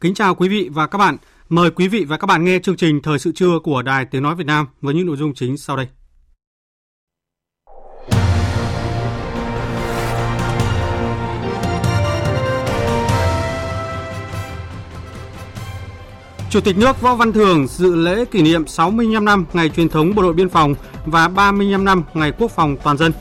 Kính chào quý vị và các bạn. Mời quý vị và các bạn nghe chương trình Thời sự trưa của Đài Tiếng Nói Việt Nam với những nội dung chính sau đây. Chủ tịch nước Võ Văn Thưởng dự lễ kỷ niệm 65 năm ngày truyền thống Bộ đội Biên phòng và 35 năm ngày Quốc phòng toàn dân.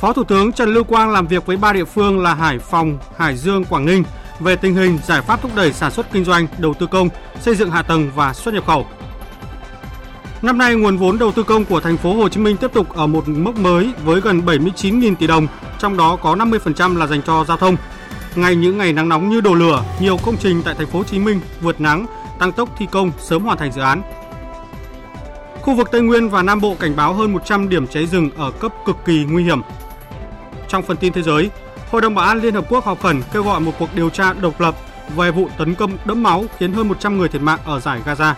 Phó Thủ tướng Trần Lưu Quang làm việc với ba địa phương là Hải Phòng, Hải Dương, Quảng Ninh – về tình hình giải pháp thúc đẩy sản xuất kinh doanh, đầu tư công, xây dựng hạ tầng và xuất nhập khẩu. Năm nay, nguồn vốn đầu tư công của thành phố Hồ Chí Minh tiếp tục ở một mốc mới với gần 79.000 tỷ đồng, trong đó có 50% là dành cho giao thông. Ngay những ngày nắng nóng như đổ lửa, nhiều công trình tại thành phố Hồ Chí Minh vượt nắng, tăng tốc thi công sớm hoàn thành dự án. Khu vực Tây Nguyên và Nam Bộ cảnh báo hơn 100 điểm cháy rừng ở cấp cực kỳ nguy hiểm. Trong phần tin thế giới, Hội đồng Bảo an Liên Hợp Quốc họp khẩn kêu gọi một cuộc điều tra độc lập về vụ tấn công đẫm máu khiến hơn 100 người thiệt mạng ở giải Gaza.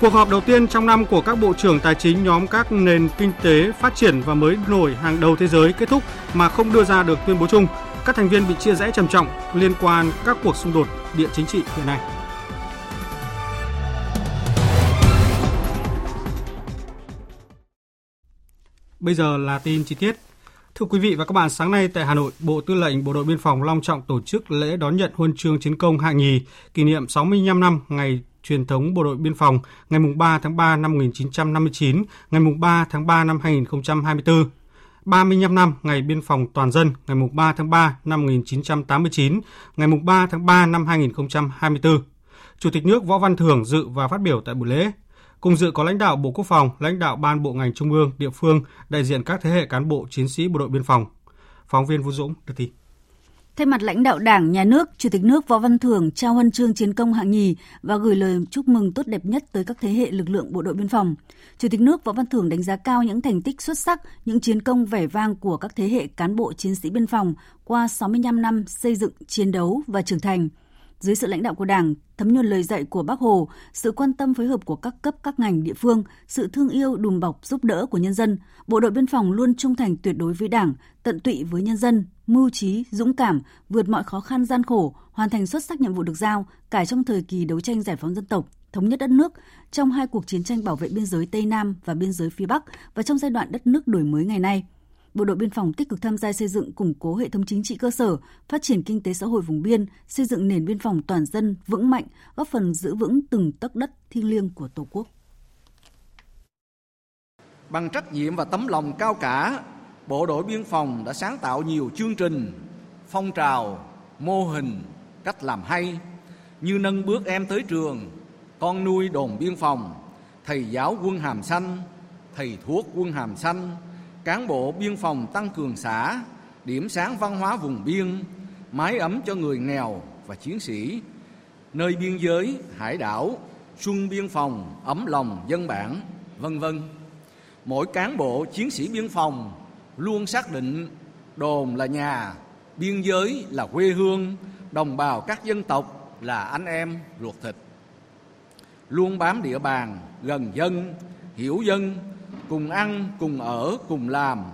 Cuộc họp đầu tiên trong năm của các bộ trưởng tài chính nhóm các nền kinh tế phát triển và mới nổi hàng đầu thế giới kết thúc mà không đưa ra được tuyên bố chung. Các thành viên bị chia rẽ trầm trọng liên quan các cuộc xung đột địa chính trị hiện nay. Bây giờ là tin chi tiết. Thưa quý vị và các bạn, sáng nay tại Hà Nội, Bộ Tư lệnh Bộ đội Biên phòng long trọng tổ chức lễ đón nhận huân chương chiến công hạng nhì kỷ niệm 65 năm ngày truyền thống Bộ đội Biên phòng ngày 3 tháng 3 năm 1959, ngày 3 tháng 3 năm 2024. 35 năm ngày biên phòng toàn dân ngày 3 tháng 3 năm 1989, ngày 3 tháng 3 năm 2024. Chủ tịch nước Võ Văn Thưởng dự và phát biểu tại buổi lễ. Cùng dự có lãnh đạo Bộ Quốc phòng, lãnh đạo ban bộ ngành trung ương, địa phương, đại diện các thế hệ cán bộ chiến sĩ bộ đội biên phòng. Phóng viên Vũ Dũng đưa tin. Thay mặt lãnh đạo Đảng, Nhà nước, Chủ tịch nước Võ Văn Thưởng trao huân chương chiến công hạng nhì và gửi lời chúc mừng tốt đẹp nhất tới các thế hệ lực lượng bộ đội biên phòng. Chủ tịch nước Võ Văn Thưởng đánh giá cao những thành tích xuất sắc, những chiến công vẻ vang của các thế hệ cán bộ chiến sĩ biên phòng qua 65 năm xây dựng, chiến đấu và trưởng thành – dưới sự lãnh đạo của Đảng, thấm nhuần lời dạy của Bác Hồ, sự quan tâm phối hợp của các cấp các ngành địa phương, sự thương yêu đùm bọc giúp đỡ của nhân dân, Bộ đội biên phòng luôn trung thành tuyệt đối với Đảng, tận tụy với nhân dân, mưu trí, dũng cảm, vượt mọi khó khăn gian khổ, hoàn thành xuất sắc nhiệm vụ được giao, cả trong thời kỳ đấu tranh giải phóng dân tộc, thống nhất đất nước, trong hai cuộc chiến tranh bảo vệ biên giới Tây Nam và biên giới phía Bắc và trong giai đoạn đất nước đổi mới ngày nay – Bộ đội biên phòng tích cực tham gia xây dựng củng cố hệ thống chính trị cơ sở, phát triển kinh tế xã hội vùng biên, xây dựng nền biên phòng toàn dân vững mạnh, góp phần giữ vững từng tấc đất thiêng liêng của Tổ quốc. Bằng trách nhiệm và tấm lòng cao cả, Bộ đội biên phòng đã sáng tạo nhiều chương trình, phong trào, mô hình, cách làm hay như nâng bước em tới trường, con nuôi đồn biên phòng, thầy giáo quân hàm xanh, thầy thuốc quân hàm xanh, cán bộ biên phòng tăng cường xã, điểm sáng văn hóa vùng biên, mái ấm cho người nghèo và chiến sĩ, nơi biên giới, hải đảo, xuân biên phòng, ấm lòng dân bản, vân vân. Mỗi cán bộ chiến sĩ biên phòng luôn xác định đồn là nhà, biên giới là quê hương, đồng bào các dân tộc là anh em ruột thịt. Luôn bám địa bàn, gần dân, hiểu dân, cùng ăn, cùng ở, cùng làm,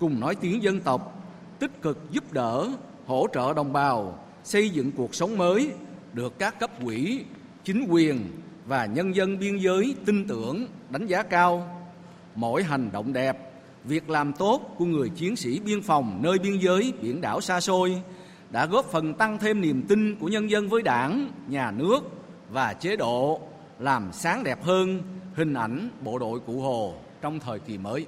cùng nói tiếng dân tộc, tích cực giúp đỡ, hỗ trợ đồng bào, xây dựng cuộc sống mới được các cấp quỹ, chính quyền và nhân dân biên giới tin tưởng, đánh giá cao. Mỗi hành động đẹp, việc làm tốt của người chiến sĩ biên phòng nơi biên giới biển đảo xa xôi đã góp phần tăng thêm niềm tin của nhân dân với đảng, nhà nước và chế độ, làm sáng đẹp hơn hình ảnh bộ đội Cụ Hồ trong thời kỳ mới.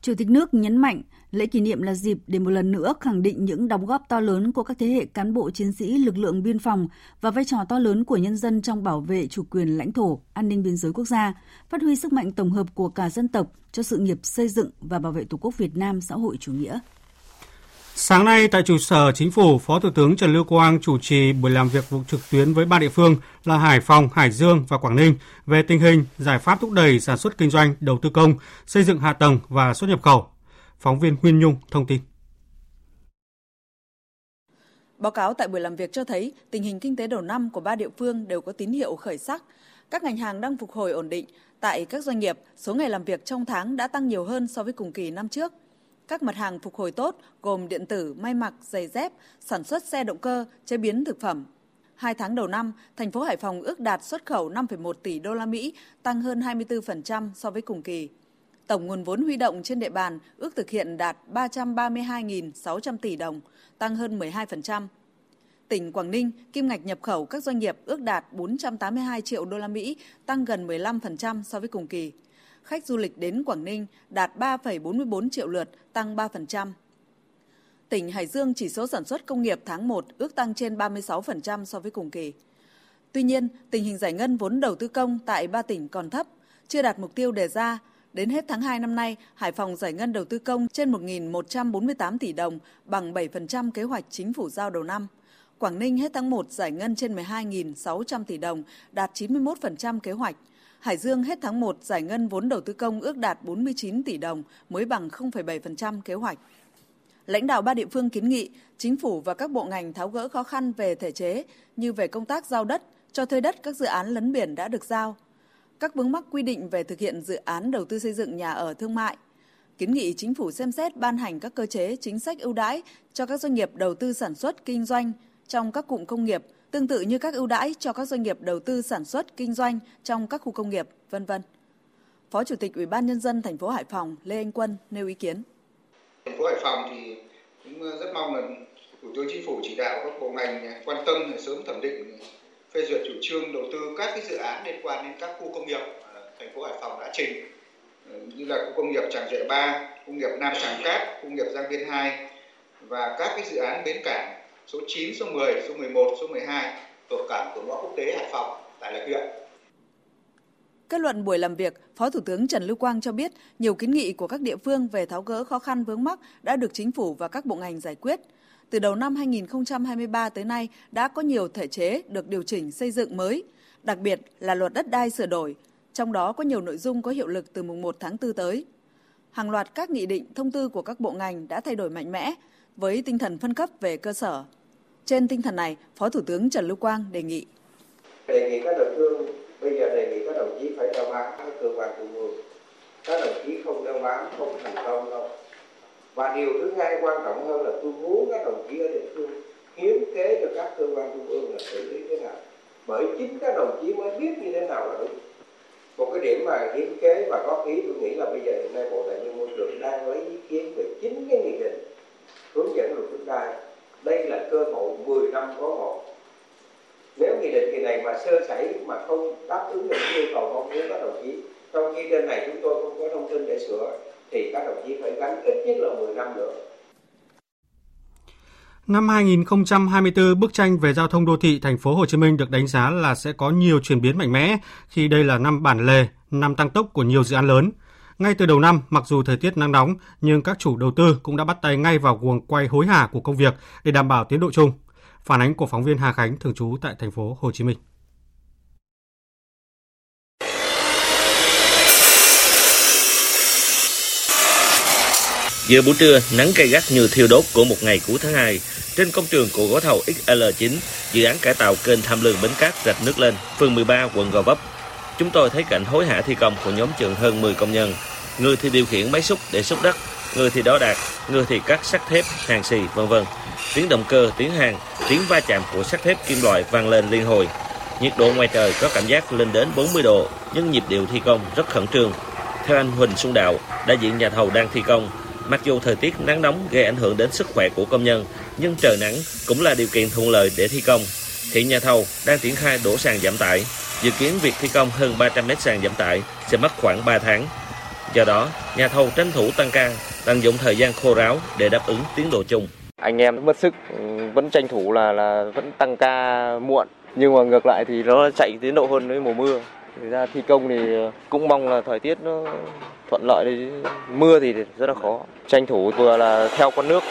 Chủ tịch nước nhấn mạnh, lễ kỷ niệm là dịp để một lần nữa khẳng định những đóng góp to lớn của các thế hệ cán bộ chiến sĩ lực lượng biên phòng và vai trò to lớn của nhân dân trong bảo vệ chủ quyền lãnh thổ, an ninh biên giới quốc gia, phát huy sức mạnh tổng hợp của cả dân tộc cho sự nghiệp xây dựng và bảo vệ Tổ quốc Việt Nam xã hội chủ nghĩa. Sáng nay tại trụ sở Chính phủ, Phó Thủ tướng Trần Lưu Quang chủ trì buổi làm việc vụ trực tuyến với ba địa phương là Hải Phòng, Hải Dương và Quảng Ninh về tình hình giải pháp thúc đẩy sản xuất kinh doanh, đầu tư công, xây dựng hạ tầng và xuất nhập khẩu. Phóng viên Huyên Nhung thông tin. Báo cáo tại buổi làm việc cho thấy tình hình kinh tế đầu năm của ba địa phương đều có tín hiệu khởi sắc. Các ngành hàng đang phục hồi ổn định. Tại các doanh nghiệp, số ngày làm việc trong tháng đã tăng nhiều hơn so với cùng kỳ năm trước. Các mặt hàng phục hồi tốt gồm điện tử, may mặc, giày dép, sản xuất xe động cơ, chế biến thực phẩm. Hai tháng đầu năm, thành phố Hải Phòng ước đạt xuất khẩu 5,1 tỷ đô la Mỹ, tăng hơn 24% so với cùng kỳ. Tổng nguồn vốn huy động trên địa bàn ước thực hiện đạt 332.600 tỷ đồng, tăng hơn 12%. Tỉnh Quảng Ninh, kim ngạch nhập khẩu các doanh nghiệp ước đạt 482 triệu đô la Mỹ, tăng gần 15% so với cùng kỳ khách du lịch đến Quảng Ninh đạt 3,44 triệu lượt, tăng 3%. Tỉnh Hải Dương chỉ số sản xuất công nghiệp tháng 1 ước tăng trên 36% so với cùng kỳ. Tuy nhiên, tình hình giải ngân vốn đầu tư công tại ba tỉnh còn thấp, chưa đạt mục tiêu đề ra. Đến hết tháng 2 năm nay, Hải Phòng giải ngân đầu tư công trên 1.148 tỷ đồng, bằng 7% kế hoạch chính phủ giao đầu năm. Quảng Ninh hết tháng 1 giải ngân trên 12.600 tỷ đồng, đạt 91% kế hoạch – Hải Dương hết tháng 1 giải ngân vốn đầu tư công ước đạt 49 tỷ đồng, mới bằng 0,7% kế hoạch. Lãnh đạo ba địa phương kiến nghị chính phủ và các bộ ngành tháo gỡ khó khăn về thể chế như về công tác giao đất, cho thuê đất các dự án lấn biển đã được giao, các vướng mắc quy định về thực hiện dự án đầu tư xây dựng nhà ở thương mại, kiến nghị chính phủ xem xét ban hành các cơ chế chính sách ưu đãi cho các doanh nghiệp đầu tư sản xuất kinh doanh trong các cụm công nghiệp tương tự như các ưu đãi cho các doanh nghiệp đầu tư sản xuất kinh doanh trong các khu công nghiệp, vân vân. Phó Chủ tịch Ủy ban nhân dân thành phố Hải Phòng Lê Anh Quân nêu ý kiến. Thành phố Hải Phòng thì cũng rất mong là Thủ tướng Chính phủ chỉ đạo các bộ ngành quan tâm để sớm thẩm định phê duyệt chủ trương đầu tư các cái dự án liên quan đến các khu công nghiệp thành phố Hải Phòng đã trình như là khu công nghiệp Tràng Duệ 3, công nghiệp Nam Tràng Cát, công nghiệp Giang Biên 2 và các cái dự án bến cảng số 9, số 10, số 11, số 12 thuộc cảng cửa ngõ quốc tế Hải Phòng tại Lạch Huyện. Kết luận buổi làm việc, Phó Thủ tướng Trần Lưu Quang cho biết nhiều kiến nghị của các địa phương về tháo gỡ khó khăn vướng mắc đã được chính phủ và các bộ ngành giải quyết. Từ đầu năm 2023 tới nay đã có nhiều thể chế được điều chỉnh xây dựng mới, đặc biệt là luật đất đai sửa đổi, trong đó có nhiều nội dung có hiệu lực từ mùng 1 tháng 4 tới. Hàng loạt các nghị định, thông tư của các bộ ngành đã thay đổi mạnh mẽ, với tinh thần phân cấp về cơ sở. Trên tinh thần này, Phó Thủ tướng Trần Lưu Quang đề nghị. Đề nghị các địa phương, bây giờ đề nghị các đồng chí phải đeo bám các cơ quan trung ương. Các đồng chí không đeo bám không thành công đâu. Và điều thứ hai quan trọng hơn là tôi muốn các đồng chí ở địa phương hiến kế cho các cơ quan trung ương là xử lý thế nào. Bởi chính các đồng chí mới biết như thế nào là đúng. Một cái điểm mà hiến kế và góp ý tôi nghĩ là bây giờ hiện nay Bộ Tài nguyên Môi trường đang lấy ý kiến về chính cái nghị định hướng dẫn luật đất đai. Đây là cơ hội 10 năm có một. Nếu nghị định kỳ này mà sơ sẩy mà không đáp ứng được yêu cầu mong muốn các đồng chí trong khi trên này chúng tôi không có thông tin để sửa thì các đồng chí phải gắn ít nhất là 10 năm nữa. Năm 2024, bức tranh về giao thông đô thị thành phố Hồ Chí Minh được đánh giá là sẽ có nhiều chuyển biến mạnh mẽ khi đây là năm bản lề, năm tăng tốc của nhiều dự án lớn. Ngay từ đầu năm, mặc dù thời tiết nắng nóng, nhưng các chủ đầu tư cũng đã bắt tay ngay vào guồng quay hối hả của công việc để đảm bảo tiến độ chung. Phản ánh của phóng viên Hà Khánh thường trú tại thành phố Hồ Chí Minh. Giữa buổi trưa, nắng gay gắt như thiêu đốt của một ngày cuối tháng 2, trên công trường của gói thầu XL9, dự án cải tạo kênh tham lương bến cát rạch nước lên, phường 13, quận Gò Vấp, Chúng tôi thấy cảnh hối hả thi công của nhóm chừng hơn 10 công nhân. Người thì điều khiển máy xúc để xúc đất, người thì đo đạc, người thì cắt sắt thép, hàng xì, vân vân. Tiếng động cơ, tiếng hàng, tiếng va chạm của sắt thép kim loại vang lên liên hồi. Nhiệt độ ngoài trời có cảm giác lên đến 40 độ, nhưng nhịp điệu thi công rất khẩn trương. Theo anh Huỳnh Xuân Đạo, đại diện nhà thầu đang thi công, mặc dù thời tiết nắng nóng gây ảnh hưởng đến sức khỏe của công nhân, nhưng trời nắng cũng là điều kiện thuận lợi để thi công. Hiện nhà thầu đang triển khai đổ sàn giảm tải, Dự kiến việc thi công hơn 300 mét sàn giảm tải sẽ mất khoảng 3 tháng. Do đó, nhà thầu tranh thủ tăng ca, tận dụng thời gian khô ráo để đáp ứng tiến độ chung. Anh em mất sức vẫn tranh thủ là là vẫn tăng ca muộn nhưng mà ngược lại thì nó chạy tiến độ hơn với mùa mưa. Thực ra thi công thì cũng mong là thời tiết nó thuận lợi đi mưa thì rất là khó. Tranh thủ vừa là theo con nước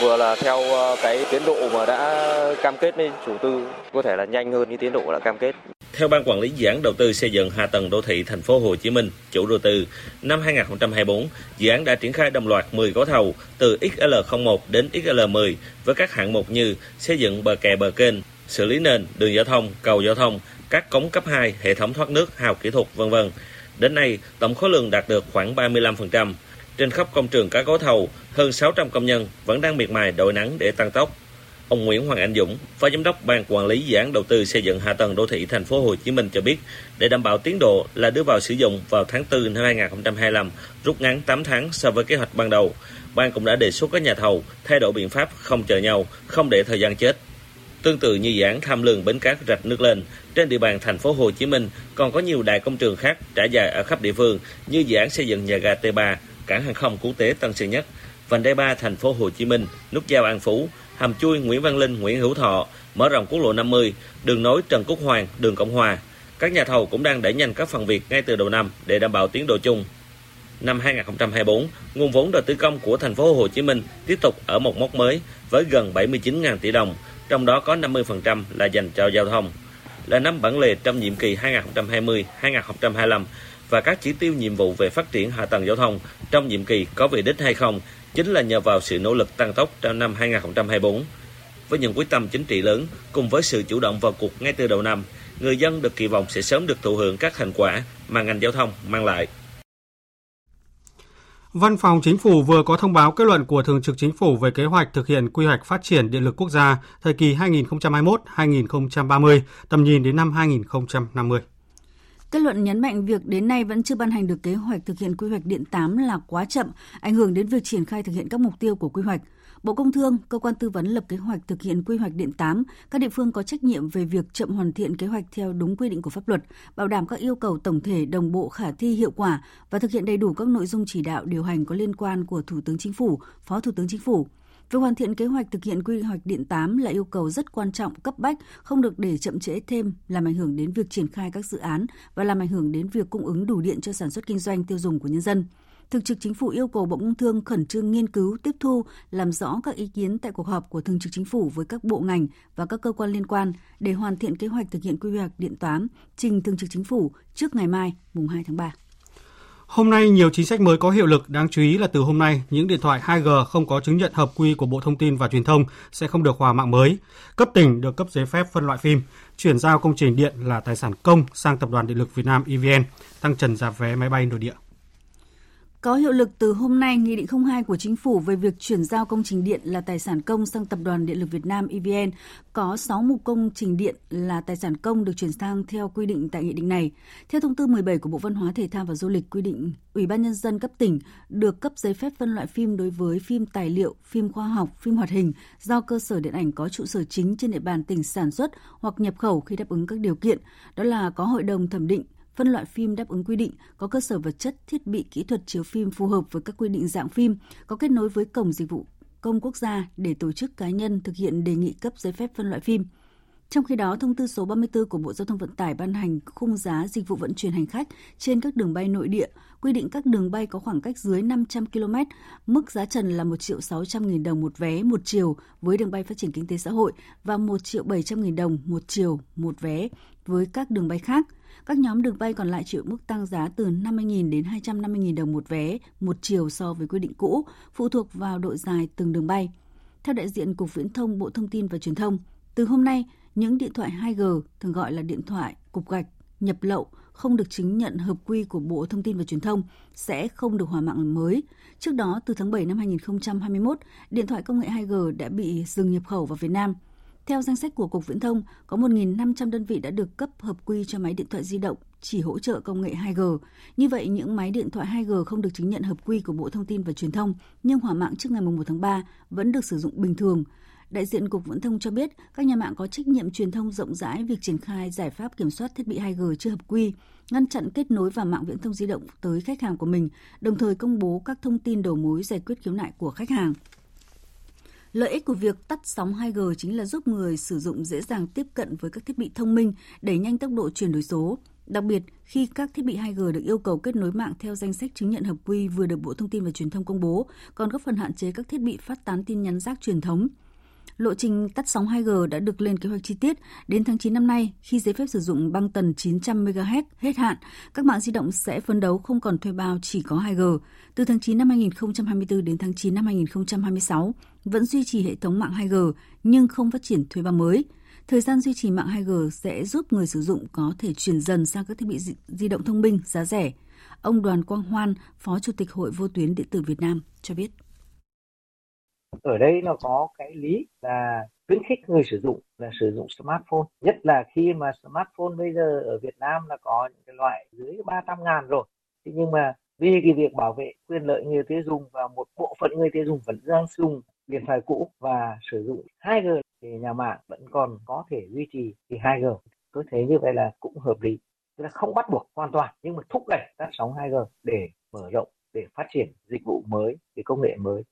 vừa là theo ờ, cái tiến độ mà đã cam kết với chủ tư có thể là nhanh hơn cái tiến độ đã cam kết. Theo ban quản lý dự án đầu tư xây dựng hạ tầng đô thị thành phố Hồ Chí Minh, chủ đầu tư, năm 2024, dự án đã triển khai đồng loạt 10 gói thầu từ XL01 đến XL10 với các hạng mục như xây dựng bờ kè bờ kênh, xử lý nền, đường giao thông, cầu giao thông, các cống cấp 2, hệ thống thoát nước, hào kỹ thuật, vân vân. Đến nay, tổng khối lượng đạt được khoảng 35%. Trên khắp công trường các gói thầu, hơn 600 công nhân vẫn đang miệt mài đội nắng để tăng tốc. Ông Nguyễn Hoàng Anh Dũng, Phó Giám đốc Ban Quản lý Dự án Đầu tư xây dựng hạ tầng đô thị thành phố Hồ Chí Minh cho biết, để đảm bảo tiến độ là đưa vào sử dụng vào tháng 4 năm 2025, rút ngắn 8 tháng so với kế hoạch ban đầu. Ban cũng đã đề xuất các nhà thầu thay đổi biện pháp không chờ nhau, không để thời gian chết. Tương tự như dự án tham lương bến cát rạch nước lên, trên địa bàn thành phố Hồ Chí Minh còn có nhiều đại công trường khác trải dài ở khắp địa phương như dự án xây dựng nhà ga T3, cảng hàng không quốc tế Tân Sơn Nhất, vành đai 3 thành phố Hồ Chí Minh, nút giao An Phú, hầm chui Nguyễn Văn Linh, Nguyễn Hữu Thọ, mở rộng quốc lộ 50, đường nối Trần Quốc Hoàng, đường Cộng Hòa. Các nhà thầu cũng đang đẩy nhanh các phần việc ngay từ đầu năm để đảm bảo tiến độ chung. Năm 2024, nguồn vốn đầu tư công của thành phố Hồ Chí Minh tiếp tục ở một mốc mới với gần 79.000 tỷ đồng, trong đó có 50% là dành cho giao thông. Là năm bản lề trong nhiệm kỳ 2020-2025 và các chỉ tiêu nhiệm vụ về phát triển hạ tầng giao thông trong nhiệm kỳ có về đích hay không chính là nhờ vào sự nỗ lực tăng tốc trong năm 2024. Với những quyết tâm chính trị lớn cùng với sự chủ động vào cuộc ngay từ đầu năm, người dân được kỳ vọng sẽ sớm được thụ hưởng các thành quả mà ngành giao thông mang lại. Văn phòng Chính phủ vừa có thông báo kết luận của Thường trực Chính phủ về kế hoạch thực hiện quy hoạch phát triển điện lực quốc gia thời kỳ 2021-2030, tầm nhìn đến năm 2050. Kết luận nhấn mạnh việc đến nay vẫn chưa ban hành được kế hoạch thực hiện quy hoạch điện 8 là quá chậm, ảnh hưởng đến việc triển khai thực hiện các mục tiêu của quy hoạch. Bộ Công Thương, cơ quan tư vấn lập kế hoạch thực hiện quy hoạch điện 8, các địa phương có trách nhiệm về việc chậm hoàn thiện kế hoạch theo đúng quy định của pháp luật, bảo đảm các yêu cầu tổng thể đồng bộ khả thi hiệu quả và thực hiện đầy đủ các nội dung chỉ đạo điều hành có liên quan của Thủ tướng Chính phủ, Phó Thủ tướng Chính phủ. Việc hoàn thiện kế hoạch thực hiện quy hoạch điện 8 là yêu cầu rất quan trọng, cấp bách, không được để chậm trễ thêm, làm ảnh hưởng đến việc triển khai các dự án và làm ảnh hưởng đến việc cung ứng đủ điện cho sản xuất kinh doanh tiêu dùng của nhân dân. Thường trực Chính phủ yêu cầu Bộ Công Thương khẩn trương nghiên cứu, tiếp thu, làm rõ các ý kiến tại cuộc họp của Thường trực Chính phủ với các bộ ngành và các cơ quan liên quan để hoàn thiện kế hoạch thực hiện quy hoạch điện toán trình Thường trực Chính phủ trước ngày mai, mùng 2 tháng 3. Hôm nay, nhiều chính sách mới có hiệu lực. Đáng chú ý là từ hôm nay, những điện thoại 2G không có chứng nhận hợp quy của Bộ Thông tin và Truyền thông sẽ không được hòa mạng mới. Cấp tỉnh được cấp giấy phép phân loại phim, chuyển giao công trình điện là tài sản công sang Tập đoàn Điện lực Việt Nam EVN, tăng trần giá vé máy bay nội địa. Có hiệu lực từ hôm nay, Nghị định 02 của Chính phủ về việc chuyển giao công trình điện là tài sản công sang Tập đoàn Điện lực Việt Nam EVN có 6 mục công trình điện là tài sản công được chuyển sang theo quy định tại nghị định này. Theo thông tư 17 của Bộ Văn hóa Thể thao và Du lịch quy định, Ủy ban Nhân dân cấp tỉnh được cấp giấy phép phân loại phim đối với phim tài liệu, phim khoa học, phim hoạt hình do cơ sở điện ảnh có trụ sở chính trên địa bàn tỉnh sản xuất hoặc nhập khẩu khi đáp ứng các điều kiện, đó là có hội đồng thẩm định, phân loại phim đáp ứng quy định, có cơ sở vật chất, thiết bị kỹ thuật chiếu phim phù hợp với các quy định dạng phim, có kết nối với cổng dịch vụ công quốc gia để tổ chức cá nhân thực hiện đề nghị cấp giấy phép phân loại phim. Trong khi đó, thông tư số 34 của Bộ Giao thông Vận tải ban hành khung giá dịch vụ vận chuyển hành khách trên các đường bay nội địa, quy định các đường bay có khoảng cách dưới 500 km, mức giá trần là 1 triệu 600 nghìn đồng một vé một chiều với đường bay phát triển kinh tế xã hội và 1 triệu 700 nghìn đồng một chiều một vé với các đường bay khác – các nhóm đường bay còn lại chịu mức tăng giá từ 50.000 đến 250.000 đồng một vé một chiều so với quy định cũ, phụ thuộc vào độ dài từng đường bay. Theo đại diện Cục Viễn thông Bộ Thông tin và Truyền thông, từ hôm nay, những điện thoại 2G, thường gọi là điện thoại cục gạch, nhập lậu, không được chứng nhận hợp quy của Bộ Thông tin và Truyền thông sẽ không được hòa mạng mới. Trước đó, từ tháng 7 năm 2021, điện thoại công nghệ 2G đã bị dừng nhập khẩu vào Việt Nam – theo danh sách của Cục Viễn thông, có 1.500 đơn vị đã được cấp hợp quy cho máy điện thoại di động chỉ hỗ trợ công nghệ 2G. Như vậy, những máy điện thoại 2G không được chứng nhận hợp quy của Bộ Thông tin và Truyền thông nhưng hỏa mạng trước ngày 1 tháng 3 vẫn được sử dụng bình thường. Đại diện Cục Viễn thông cho biết các nhà mạng có trách nhiệm truyền thông rộng rãi việc triển khai giải pháp kiểm soát thiết bị 2G chưa hợp quy, ngăn chặn kết nối vào mạng viễn thông di động tới khách hàng của mình, đồng thời công bố các thông tin đầu mối giải quyết khiếu nại của khách hàng. Lợi ích của việc tắt sóng 2G chính là giúp người sử dụng dễ dàng tiếp cận với các thiết bị thông minh, đẩy nhanh tốc độ chuyển đổi số. Đặc biệt, khi các thiết bị 2G được yêu cầu kết nối mạng theo danh sách chứng nhận hợp quy vừa được Bộ Thông tin và Truyền thông công bố, còn góp phần hạn chế các thiết bị phát tán tin nhắn rác truyền thống. Lộ trình tắt sóng 2G đã được lên kế hoạch chi tiết. Đến tháng 9 năm nay, khi giấy phép sử dụng băng tần 900 MHz hết hạn, các mạng di động sẽ phấn đấu không còn thuê bao chỉ có 2G. Từ tháng 9 năm 2024 đến tháng 9 năm 2026, vẫn duy trì hệ thống mạng 2G nhưng không phát triển thuê bao mới. Thời gian duy trì mạng 2G sẽ giúp người sử dụng có thể chuyển dần sang các thiết bị di, di động thông minh giá rẻ. Ông Đoàn Quang Hoan, Phó Chủ tịch Hội Vô tuyến điện tử Việt Nam cho biết. Ở đây nó có cái lý là khuyến khích người sử dụng là sử dụng smartphone. Nhất là khi mà smartphone bây giờ ở Việt Nam là có những cái loại dưới 300 ngàn rồi. Thế nhưng mà vì cái việc bảo vệ quyền lợi người tiêu dùng và một bộ phận người tiêu dùng vẫn đang dùng điện thoại cũ và sử dụng 2G thì nhà mạng vẫn còn có thể duy trì thì 2G. Tôi thấy như vậy là cũng hợp lý. Tức là không bắt buộc hoàn toàn nhưng mà thúc đẩy các sóng 2G để mở rộng, để phát triển dịch vụ mới, cái công nghệ mới.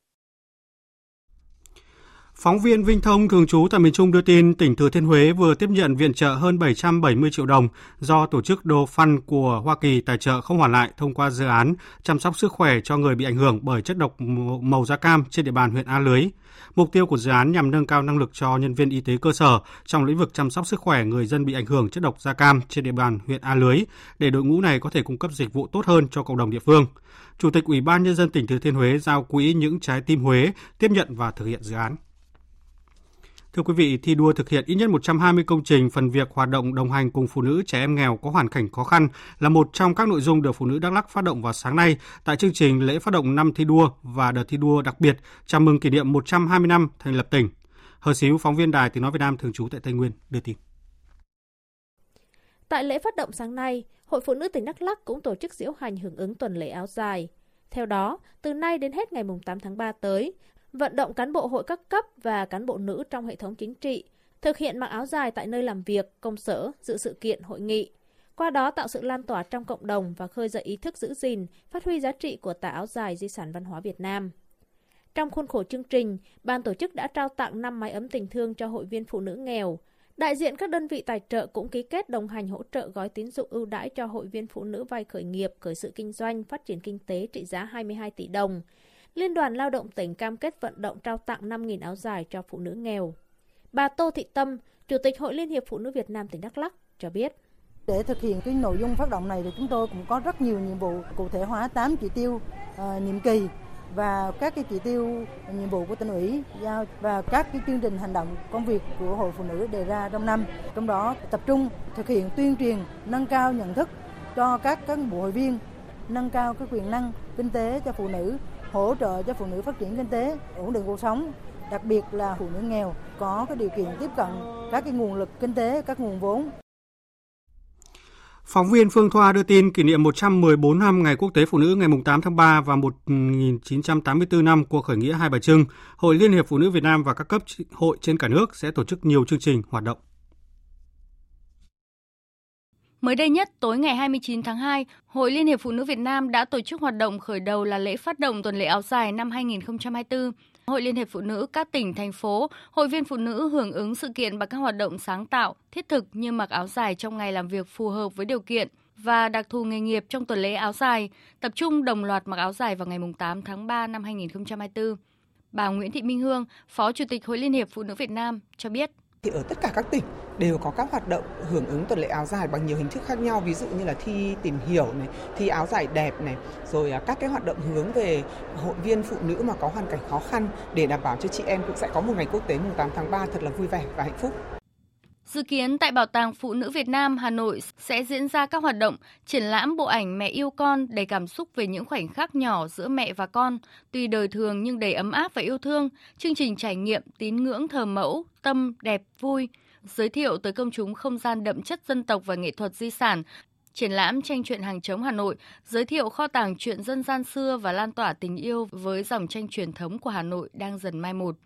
Phóng viên Vinh Thông, thường trú tại miền Trung đưa tin, tỉnh Thừa Thiên Huế vừa tiếp nhận viện trợ hơn 770 triệu đồng do tổ chức Đô Fund của Hoa Kỳ tài trợ không hoàn lại thông qua dự án chăm sóc sức khỏe cho người bị ảnh hưởng bởi chất độc màu da cam trên địa bàn huyện A Lưới. Mục tiêu của dự án nhằm nâng cao năng lực cho nhân viên y tế cơ sở trong lĩnh vực chăm sóc sức khỏe người dân bị ảnh hưởng chất độc da cam trên địa bàn huyện A Lưới để đội ngũ này có thể cung cấp dịch vụ tốt hơn cho cộng đồng địa phương. Chủ tịch Ủy ban nhân dân tỉnh Thừa Thiên Huế giao quỹ những trái tim Huế tiếp nhận và thực hiện dự án. Thưa quý vị, thi đua thực hiện ít nhất 120 công trình phần việc hoạt động đồng hành cùng phụ nữ trẻ em nghèo có hoàn cảnh khó khăn là một trong các nội dung được phụ nữ Đắk Lắk phát động vào sáng nay tại chương trình lễ phát động năm thi đua và đợt thi đua đặc biệt chào mừng kỷ niệm 120 năm thành lập tỉnh. Hờ Xíu, phóng viên Đài Tiếng Nói Việt Nam thường trú tại Tây Nguyên, đưa tin. Tại lễ phát động sáng nay, Hội Phụ nữ tỉnh Đắk Lắk cũng tổ chức diễu hành hưởng ứng tuần lễ áo dài. Theo đó, từ nay đến hết ngày 8 tháng 3 tới, vận động cán bộ hội các cấp và cán bộ nữ trong hệ thống chính trị, thực hiện mặc áo dài tại nơi làm việc, công sở, dự sự kiện, hội nghị. Qua đó tạo sự lan tỏa trong cộng đồng và khơi dậy ý thức giữ gìn, phát huy giá trị của tà áo dài di sản văn hóa Việt Nam. Trong khuôn khổ chương trình, ban tổ chức đã trao tặng 5 máy ấm tình thương cho hội viên phụ nữ nghèo. Đại diện các đơn vị tài trợ cũng ký kết đồng hành hỗ trợ gói tín dụng ưu đãi cho hội viên phụ nữ vay khởi nghiệp, khởi sự kinh doanh, phát triển kinh tế trị giá 22 tỷ đồng Liên đoàn Lao động tỉnh cam kết vận động trao tặng 5.000 áo dài cho phụ nữ nghèo. Bà Tô Thị Tâm, Chủ tịch Hội Liên hiệp Phụ nữ Việt Nam tỉnh Đắk Lắk cho biết. Để thực hiện cái nội dung phát động này thì chúng tôi cũng có rất nhiều nhiệm vụ cụ thể hóa 8 chỉ tiêu uh, nhiệm kỳ và các cái chỉ tiêu nhiệm vụ của tỉnh ủy giao và các cái chương trình hành động công việc của hội phụ nữ đề ra trong năm trong đó tập trung thực hiện tuyên truyền nâng cao nhận thức cho các cán bộ hội viên nâng cao cái quyền năng kinh tế cho phụ nữ hỗ trợ cho phụ nữ phát triển kinh tế, ổn định cuộc sống, đặc biệt là phụ nữ nghèo có cái điều kiện tiếp cận các cái nguồn lực kinh tế, các nguồn vốn. Phóng viên Phương Thoa đưa tin kỷ niệm 114 năm Ngày Quốc tế Phụ nữ ngày 8 tháng 3 và 1984 năm cuộc khởi nghĩa Hai Bà Trưng, Hội Liên hiệp Phụ nữ Việt Nam và các cấp hội trên cả nước sẽ tổ chức nhiều chương trình hoạt động. Mới đây nhất, tối ngày 29 tháng 2, Hội Liên hiệp Phụ nữ Việt Nam đã tổ chức hoạt động khởi đầu là lễ phát động tuần lễ áo dài năm 2024. Hội Liên hiệp Phụ nữ các tỉnh, thành phố, hội viên phụ nữ hưởng ứng sự kiện bằng các hoạt động sáng tạo, thiết thực như mặc áo dài trong ngày làm việc phù hợp với điều kiện và đặc thù nghề nghiệp trong tuần lễ áo dài, tập trung đồng loạt mặc áo dài vào ngày 8 tháng 3 năm 2024. Bà Nguyễn Thị Minh Hương, Phó Chủ tịch Hội Liên hiệp Phụ nữ Việt Nam cho biết thì ở tất cả các tỉnh đều có các hoạt động hưởng ứng tuần lễ áo dài bằng nhiều hình thức khác nhau. Ví dụ như là thi tìm hiểu này, thi áo dài đẹp này, rồi à, các cái hoạt động hướng về hội viên phụ nữ mà có hoàn cảnh khó khăn để đảm bảo cho chị em cũng sẽ có một ngày quốc tế mùng 8 tháng 3 thật là vui vẻ và hạnh phúc. Dự kiến tại Bảo tàng Phụ nữ Việt Nam Hà Nội sẽ diễn ra các hoạt động triển lãm bộ ảnh mẹ yêu con đầy cảm xúc về những khoảnh khắc nhỏ giữa mẹ và con, tuy đời thường nhưng đầy ấm áp và yêu thương, chương trình trải nghiệm tín ngưỡng thờ mẫu, tâm, đẹp, vui, giới thiệu tới công chúng không gian đậm chất dân tộc và nghệ thuật di sản, triển lãm tranh truyện hàng chống Hà Nội, giới thiệu kho tàng truyện dân gian xưa và lan tỏa tình yêu với dòng tranh truyền thống của Hà Nội đang dần mai một.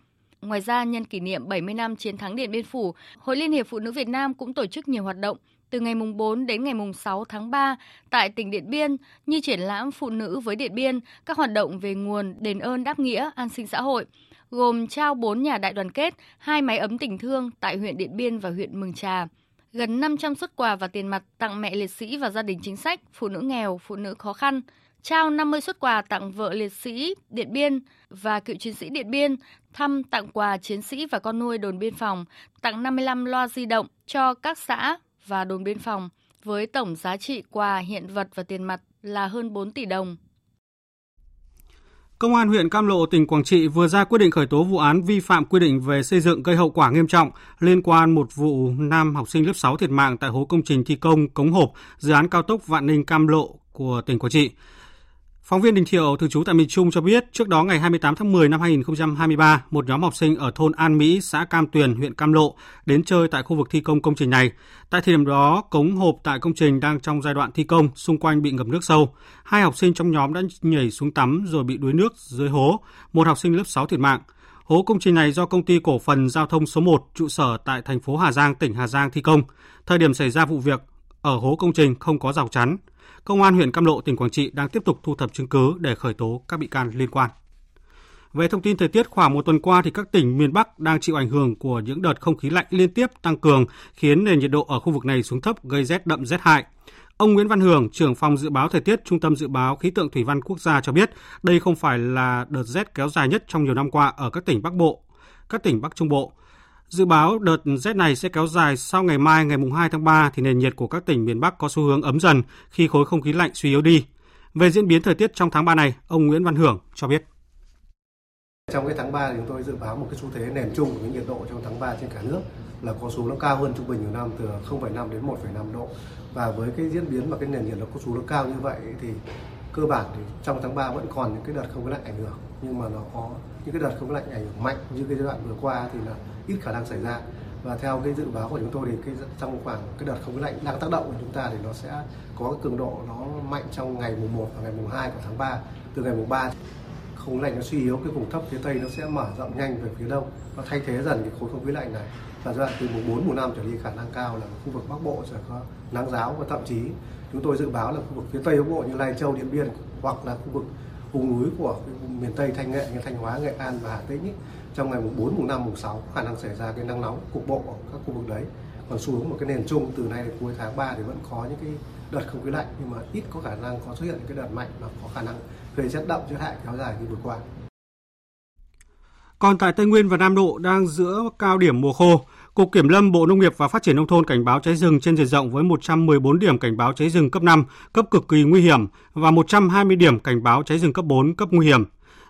Ngoài ra, nhân kỷ niệm 70 năm chiến thắng Điện Biên Phủ, Hội Liên hiệp Phụ nữ Việt Nam cũng tổ chức nhiều hoạt động. Từ ngày mùng 4 đến ngày mùng 6 tháng 3 tại tỉnh Điện Biên như triển lãm Phụ nữ với Điện Biên, các hoạt động về nguồn đền ơn đáp nghĩa, an sinh xã hội, gồm trao 4 nhà đại đoàn kết, hai máy ấm tình thương tại huyện Điện Biên và huyện Mường Trà. Gần 500 xuất quà và tiền mặt tặng mẹ liệt sĩ và gia đình chính sách, phụ nữ nghèo, phụ nữ khó khăn, trao 50 xuất quà tặng vợ liệt sĩ Điện Biên và cựu chiến sĩ Điện Biên, thăm tặng quà chiến sĩ và con nuôi đồn biên phòng, tặng 55 loa di động cho các xã và đồn biên phòng với tổng giá trị quà hiện vật và tiền mặt là hơn 4 tỷ đồng. Công an huyện Cam Lộ, tỉnh Quảng Trị vừa ra quyết định khởi tố vụ án vi phạm quy định về xây dựng gây hậu quả nghiêm trọng liên quan một vụ nam học sinh lớp 6 thiệt mạng tại hố công trình thi công cống hộp dự án cao tốc Vạn Ninh Cam Lộ của tỉnh Quảng Trị. Phóng viên Đình Thiệu thường trú tại miền Trung cho biết, trước đó ngày 28 tháng 10 năm 2023, một nhóm học sinh ở thôn An Mỹ, xã Cam Tuyền, huyện Cam Lộ đến chơi tại khu vực thi công công trình này. Tại thời điểm đó, cống hộp tại công trình đang trong giai đoạn thi công, xung quanh bị ngập nước sâu. Hai học sinh trong nhóm đã nhảy xuống tắm rồi bị đuối nước dưới hố. Một học sinh lớp 6 thiệt mạng. Hố công trình này do công ty cổ phần giao thông số 1 trụ sở tại thành phố Hà Giang, tỉnh Hà Giang thi công. Thời điểm xảy ra vụ việc, ở hố công trình không có rào chắn. Công an huyện Cam Lộ, tỉnh Quảng Trị đang tiếp tục thu thập chứng cứ để khởi tố các bị can liên quan. Về thông tin thời tiết, khoảng một tuần qua thì các tỉnh miền Bắc đang chịu ảnh hưởng của những đợt không khí lạnh liên tiếp tăng cường, khiến nền nhiệt độ ở khu vực này xuống thấp, gây rét đậm rét hại. Ông Nguyễn Văn Hưởng, trưởng phòng dự báo thời tiết Trung tâm Dự báo Khí tượng Thủy văn Quốc gia cho biết, đây không phải là đợt rét kéo dài nhất trong nhiều năm qua ở các tỉnh Bắc Bộ, các tỉnh Bắc Trung Bộ. Dự báo đợt rét này sẽ kéo dài sau ngày mai ngày 2 tháng 3 thì nền nhiệt của các tỉnh miền Bắc có xu hướng ấm dần khi khối không khí lạnh suy yếu đi. Về diễn biến thời tiết trong tháng 3 này, ông Nguyễn Văn Hưởng cho biết. Trong cái tháng 3 thì chúng tôi dự báo một cái xu thế nền chung của nhiệt độ trong tháng 3 trên cả nước là có xu hướng cao hơn trung bình nhiều năm từ 0,5 đến 1,5 độ. Và với cái diễn biến và cái nền nhiệt nó có xu hướng cao như vậy thì cơ bản thì trong tháng 3 vẫn còn những cái đợt không khí lạnh ảnh hưởng nhưng mà nó có những cái đợt không khí lạnh ảnh hưởng mạnh như cái giai đoạn vừa qua thì là ít khả năng xảy ra. Và theo cái dự báo của chúng tôi thì cái trong khoảng cái đợt không khí lạnh đang tác động của chúng ta thì nó sẽ có cái cường độ nó mạnh trong ngày mùng 1 và ngày mùng 2 của tháng 3 từ ngày mùng 3 không khí lạnh nó suy yếu cái vùng thấp phía tây nó sẽ mở rộng nhanh về phía đông. Nó thay thế dần cái khối không khí lạnh này. Và giai đoạn từ mùng 4 mùng 5 trở đi khả năng cao là khu vực Bắc Bộ sẽ có nắng giáo và thậm chí chúng tôi dự báo là khu vực phía tây Bắc Bộ như Lai Châu, Điện Biên hoặc là khu vực vùng núi của miền Tây Thanh Nghệ như Thanh Hóa, Nghệ An và Hà Tĩnh ý, trong ngày mùng 4, mùng 5, mùng 6 khả năng xảy ra cái nắng nóng cục bộ ở các khu vực đấy. Còn xu hướng một cái nền chung từ nay đến cuối tháng 3 thì vẫn có những cái đợt không khí lạnh nhưng mà ít có khả năng có xuất hiện những cái đợt mạnh và có khả năng gây rét đậm rét hại kéo dài như vừa qua. Còn tại Tây Nguyên và Nam Độ đang giữa cao điểm mùa khô, Cục Kiểm lâm Bộ Nông nghiệp và Phát triển Nông thôn cảnh báo cháy rừng trên diện rộng với 114 điểm cảnh báo cháy rừng cấp 5, cấp cực kỳ nguy hiểm và 120 điểm cảnh báo cháy rừng cấp 4, cấp nguy hiểm.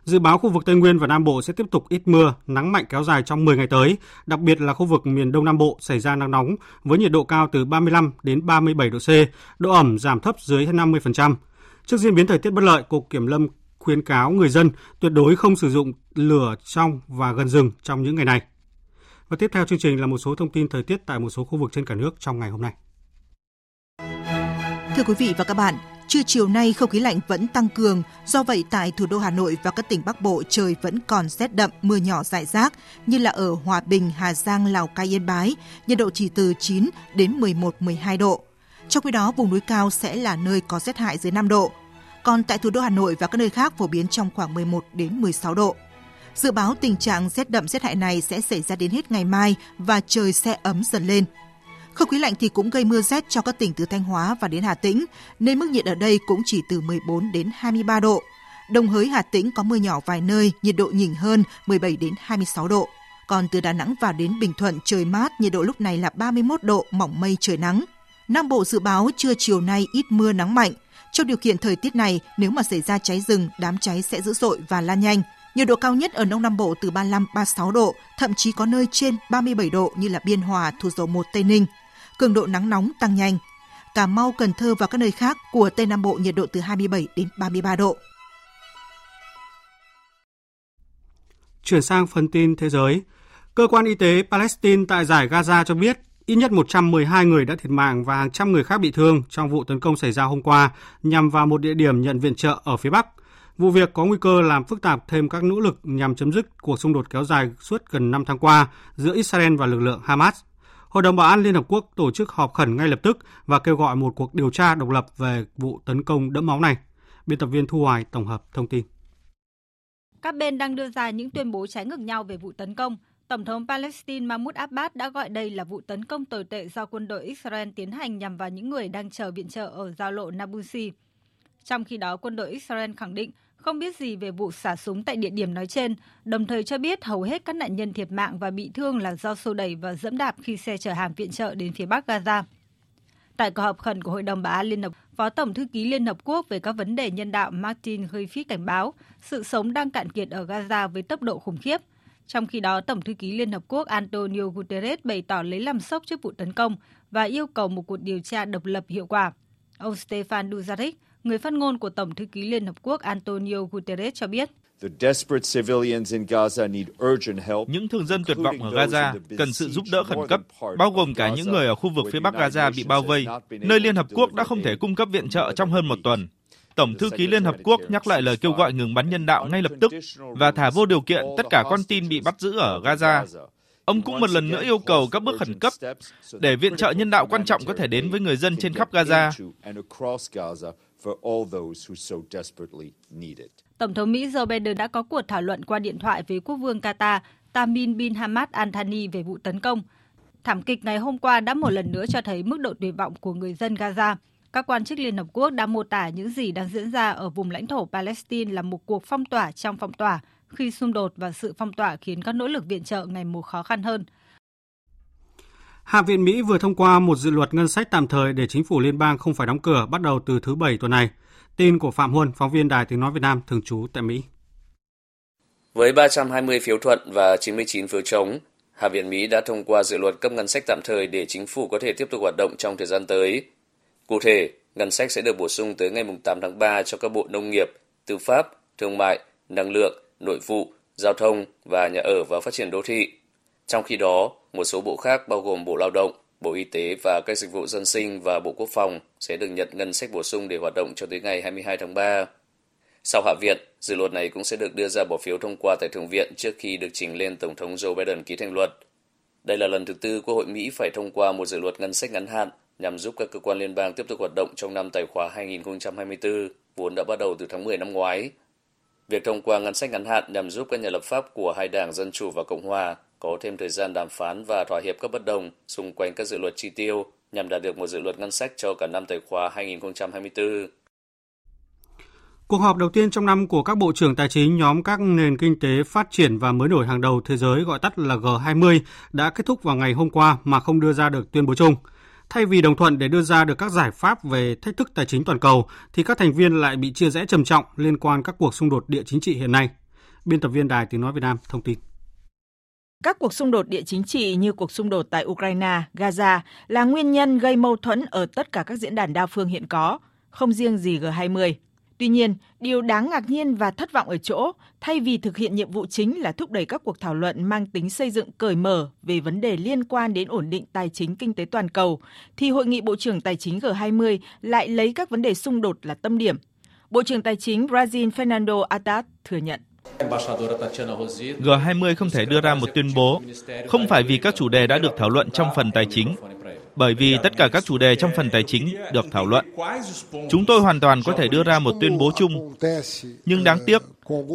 Dự báo khu vực Tây Nguyên và Nam Bộ sẽ tiếp tục ít mưa, nắng mạnh kéo dài trong 10 ngày tới, đặc biệt là khu vực miền Đông Nam Bộ xảy ra nắng nóng với nhiệt độ cao từ 35 đến 37 độ C, độ ẩm giảm thấp dưới 50%. Trước diễn biến thời tiết bất lợi, Cục Kiểm lâm khuyến cáo người dân tuyệt đối không sử dụng lửa trong và gần rừng trong những ngày này. Và tiếp theo chương trình là một số thông tin thời tiết tại một số khu vực trên cả nước trong ngày hôm nay. Thưa quý vị và các bạn, trưa chiều nay không khí lạnh vẫn tăng cường, do vậy tại thủ đô Hà Nội và các tỉnh Bắc Bộ trời vẫn còn rét đậm, mưa nhỏ rải rác như là ở Hòa Bình, Hà Giang, Lào Cai, Yên Bái, nhiệt độ chỉ từ 9 đến 11-12 độ. Trong khi đó, vùng núi cao sẽ là nơi có rét hại dưới 5 độ. Còn tại thủ đô Hà Nội và các nơi khác phổ biến trong khoảng 11 đến 16 độ. Dự báo tình trạng rét đậm rét hại này sẽ xảy ra đến hết ngày mai và trời sẽ ấm dần lên. Không khí lạnh thì cũng gây mưa rét cho các tỉnh từ Thanh Hóa và đến Hà Tĩnh, nên mức nhiệt ở đây cũng chỉ từ 14 đến 23 độ. Đồng hới Hà Tĩnh có mưa nhỏ vài nơi, nhiệt độ nhỉnh hơn 17 đến 26 độ. Còn từ Đà Nẵng vào đến Bình Thuận trời mát, nhiệt độ lúc này là 31 độ, mỏng mây trời nắng. Nam Bộ dự báo trưa chiều nay ít mưa nắng mạnh. Trong điều kiện thời tiết này, nếu mà xảy ra cháy rừng, đám cháy sẽ dữ dội và lan nhanh. Nhiệt độ cao nhất ở Đông Nam Bộ từ 35-36 độ, thậm chí có nơi trên 37 độ như là Biên Hòa, Thủ Dầu Một, Tây Ninh. Cường độ nắng nóng tăng nhanh. Cà Mau, Cần Thơ và các nơi khác của Tây Nam Bộ nhiệt độ từ 27 đến 33 độ. Chuyển sang phần tin thế giới. Cơ quan y tế Palestine tại giải Gaza cho biết ít nhất 112 người đã thiệt mạng và hàng trăm người khác bị thương trong vụ tấn công xảy ra hôm qua nhằm vào một địa điểm nhận viện trợ ở phía Bắc. Vụ việc có nguy cơ làm phức tạp thêm các nỗ lực nhằm chấm dứt cuộc xung đột kéo dài suốt gần 5 tháng qua giữa Israel và lực lượng Hamas. Hội đồng Bảo an Liên Hợp Quốc tổ chức họp khẩn ngay lập tức và kêu gọi một cuộc điều tra độc lập về vụ tấn công đẫm máu này. Biên tập viên Thu Hoài tổng hợp thông tin. Các bên đang đưa ra những tuyên bố trái ngược nhau về vụ tấn công. Tổng thống Palestine Mahmoud Abbas đã gọi đây là vụ tấn công tồi tệ do quân đội Israel tiến hành nhằm vào những người đang chờ viện trợ ở giao lộ Nabusi. Trong khi đó, quân đội Israel khẳng định không biết gì về vụ xả súng tại địa điểm nói trên, đồng thời cho biết hầu hết các nạn nhân thiệt mạng và bị thương là do xô đẩy và dẫm đạp khi xe chở hàng viện trợ đến phía Bắc Gaza. Tại cuộc họp khẩn của Hội đồng Bảo an Liên Hợp, Phó Tổng Thư ký Liên Hợp Quốc về các vấn đề nhân đạo Martin Griffiths cảnh báo sự sống đang cạn kiệt ở Gaza với tốc độ khủng khiếp. Trong khi đó, Tổng Thư ký Liên Hợp Quốc Antonio Guterres bày tỏ lấy làm sốc trước vụ tấn công và yêu cầu một cuộc điều tra độc lập hiệu quả. Ông Stefan Dujarric, người phát ngôn của Tổng Thư ký Liên Hợp Quốc Antonio Guterres cho biết. Những thường dân tuyệt vọng ở Gaza cần sự giúp đỡ khẩn cấp, bao gồm cả những người ở khu vực phía Bắc Gaza bị bao vây, nơi Liên Hợp Quốc đã không thể cung cấp viện trợ trong hơn một tuần. Tổng thư ký Liên Hợp Quốc nhắc lại lời kêu gọi ngừng bắn nhân đạo ngay lập tức và thả vô điều kiện tất cả con tin bị bắt giữ ở Gaza. Ông cũng một lần nữa yêu cầu các bước khẩn cấp để viện trợ nhân đạo quan trọng có thể đến với người dân trên khắp Gaza. Tổng thống Mỹ Joe Biden đã có cuộc thảo luận qua điện thoại với quốc vương Qatar Tamim bin Hamad Al Thani về vụ tấn công. Thảm kịch ngày hôm qua đã một lần nữa cho thấy mức độ tuyệt vọng của người dân Gaza. Các quan chức Liên Hợp Quốc đã mô tả những gì đang diễn ra ở vùng lãnh thổ Palestine là một cuộc phong tỏa trong phong tỏa khi xung đột và sự phong tỏa khiến các nỗ lực viện trợ ngày một khó khăn hơn. Hạ viện Mỹ vừa thông qua một dự luật ngân sách tạm thời để chính phủ liên bang không phải đóng cửa bắt đầu từ thứ Bảy tuần này. Tin của Phạm Huân, phóng viên Đài Tiếng Nói Việt Nam thường trú tại Mỹ. Với 320 phiếu thuận và 99 phiếu chống, Hạ viện Mỹ đã thông qua dự luật cấp ngân sách tạm thời để chính phủ có thể tiếp tục hoạt động trong thời gian tới. Cụ thể, ngân sách sẽ được bổ sung tới ngày 8 tháng 3 cho các bộ nông nghiệp, tư pháp, thương mại, năng lượng, nội vụ, giao thông và nhà ở và phát triển đô thị. Trong khi đó, một số bộ khác bao gồm Bộ Lao động, Bộ Y tế và các dịch vụ dân sinh và Bộ Quốc phòng sẽ được nhận ngân sách bổ sung để hoạt động cho tới ngày 22 tháng 3. Sau Hạ viện, dự luật này cũng sẽ được đưa ra bỏ phiếu thông qua tại Thượng viện trước khi được trình lên Tổng thống Joe Biden ký thành luật. Đây là lần thứ tư Quốc hội Mỹ phải thông qua một dự luật ngân sách ngắn hạn nhằm giúp các cơ quan liên bang tiếp tục hoạt động trong năm tài khoá 2024, vốn đã bắt đầu từ tháng 10 năm ngoái. Việc thông qua ngân sách ngắn hạn nhằm giúp các nhà lập pháp của hai đảng Dân Chủ và Cộng Hòa có thêm thời gian đàm phán và thỏa hiệp các bất đồng xung quanh các dự luật chi tiêu nhằm đạt được một dự luật ngân sách cho cả năm tài khoá 2024. Cuộc họp đầu tiên trong năm của các bộ trưởng tài chính nhóm các nền kinh tế phát triển và mới nổi hàng đầu thế giới gọi tắt là G20 đã kết thúc vào ngày hôm qua mà không đưa ra được tuyên bố chung. Thay vì đồng thuận để đưa ra được các giải pháp về thách thức tài chính toàn cầu, thì các thành viên lại bị chia rẽ trầm trọng liên quan các cuộc xung đột địa chính trị hiện nay. Biên tập viên Đài Tiếng Nói Việt Nam thông tin. Các cuộc xung đột địa chính trị như cuộc xung đột tại Ukraine, Gaza là nguyên nhân gây mâu thuẫn ở tất cả các diễn đàn đa phương hiện có, không riêng gì G20. Tuy nhiên, điều đáng ngạc nhiên và thất vọng ở chỗ, thay vì thực hiện nhiệm vụ chính là thúc đẩy các cuộc thảo luận mang tính xây dựng cởi mở về vấn đề liên quan đến ổn định tài chính kinh tế toàn cầu, thì Hội nghị Bộ trưởng Tài chính G20 lại lấy các vấn đề xung đột là tâm điểm. Bộ trưởng Tài chính Brazil Fernando Haddad thừa nhận. G20 không thể đưa ra một tuyên bố, không phải vì các chủ đề đã được thảo luận trong phần tài chính, bởi vì tất cả các chủ đề trong phần tài chính được thảo luận. Chúng tôi hoàn toàn có thể đưa ra một tuyên bố chung, nhưng đáng tiếc,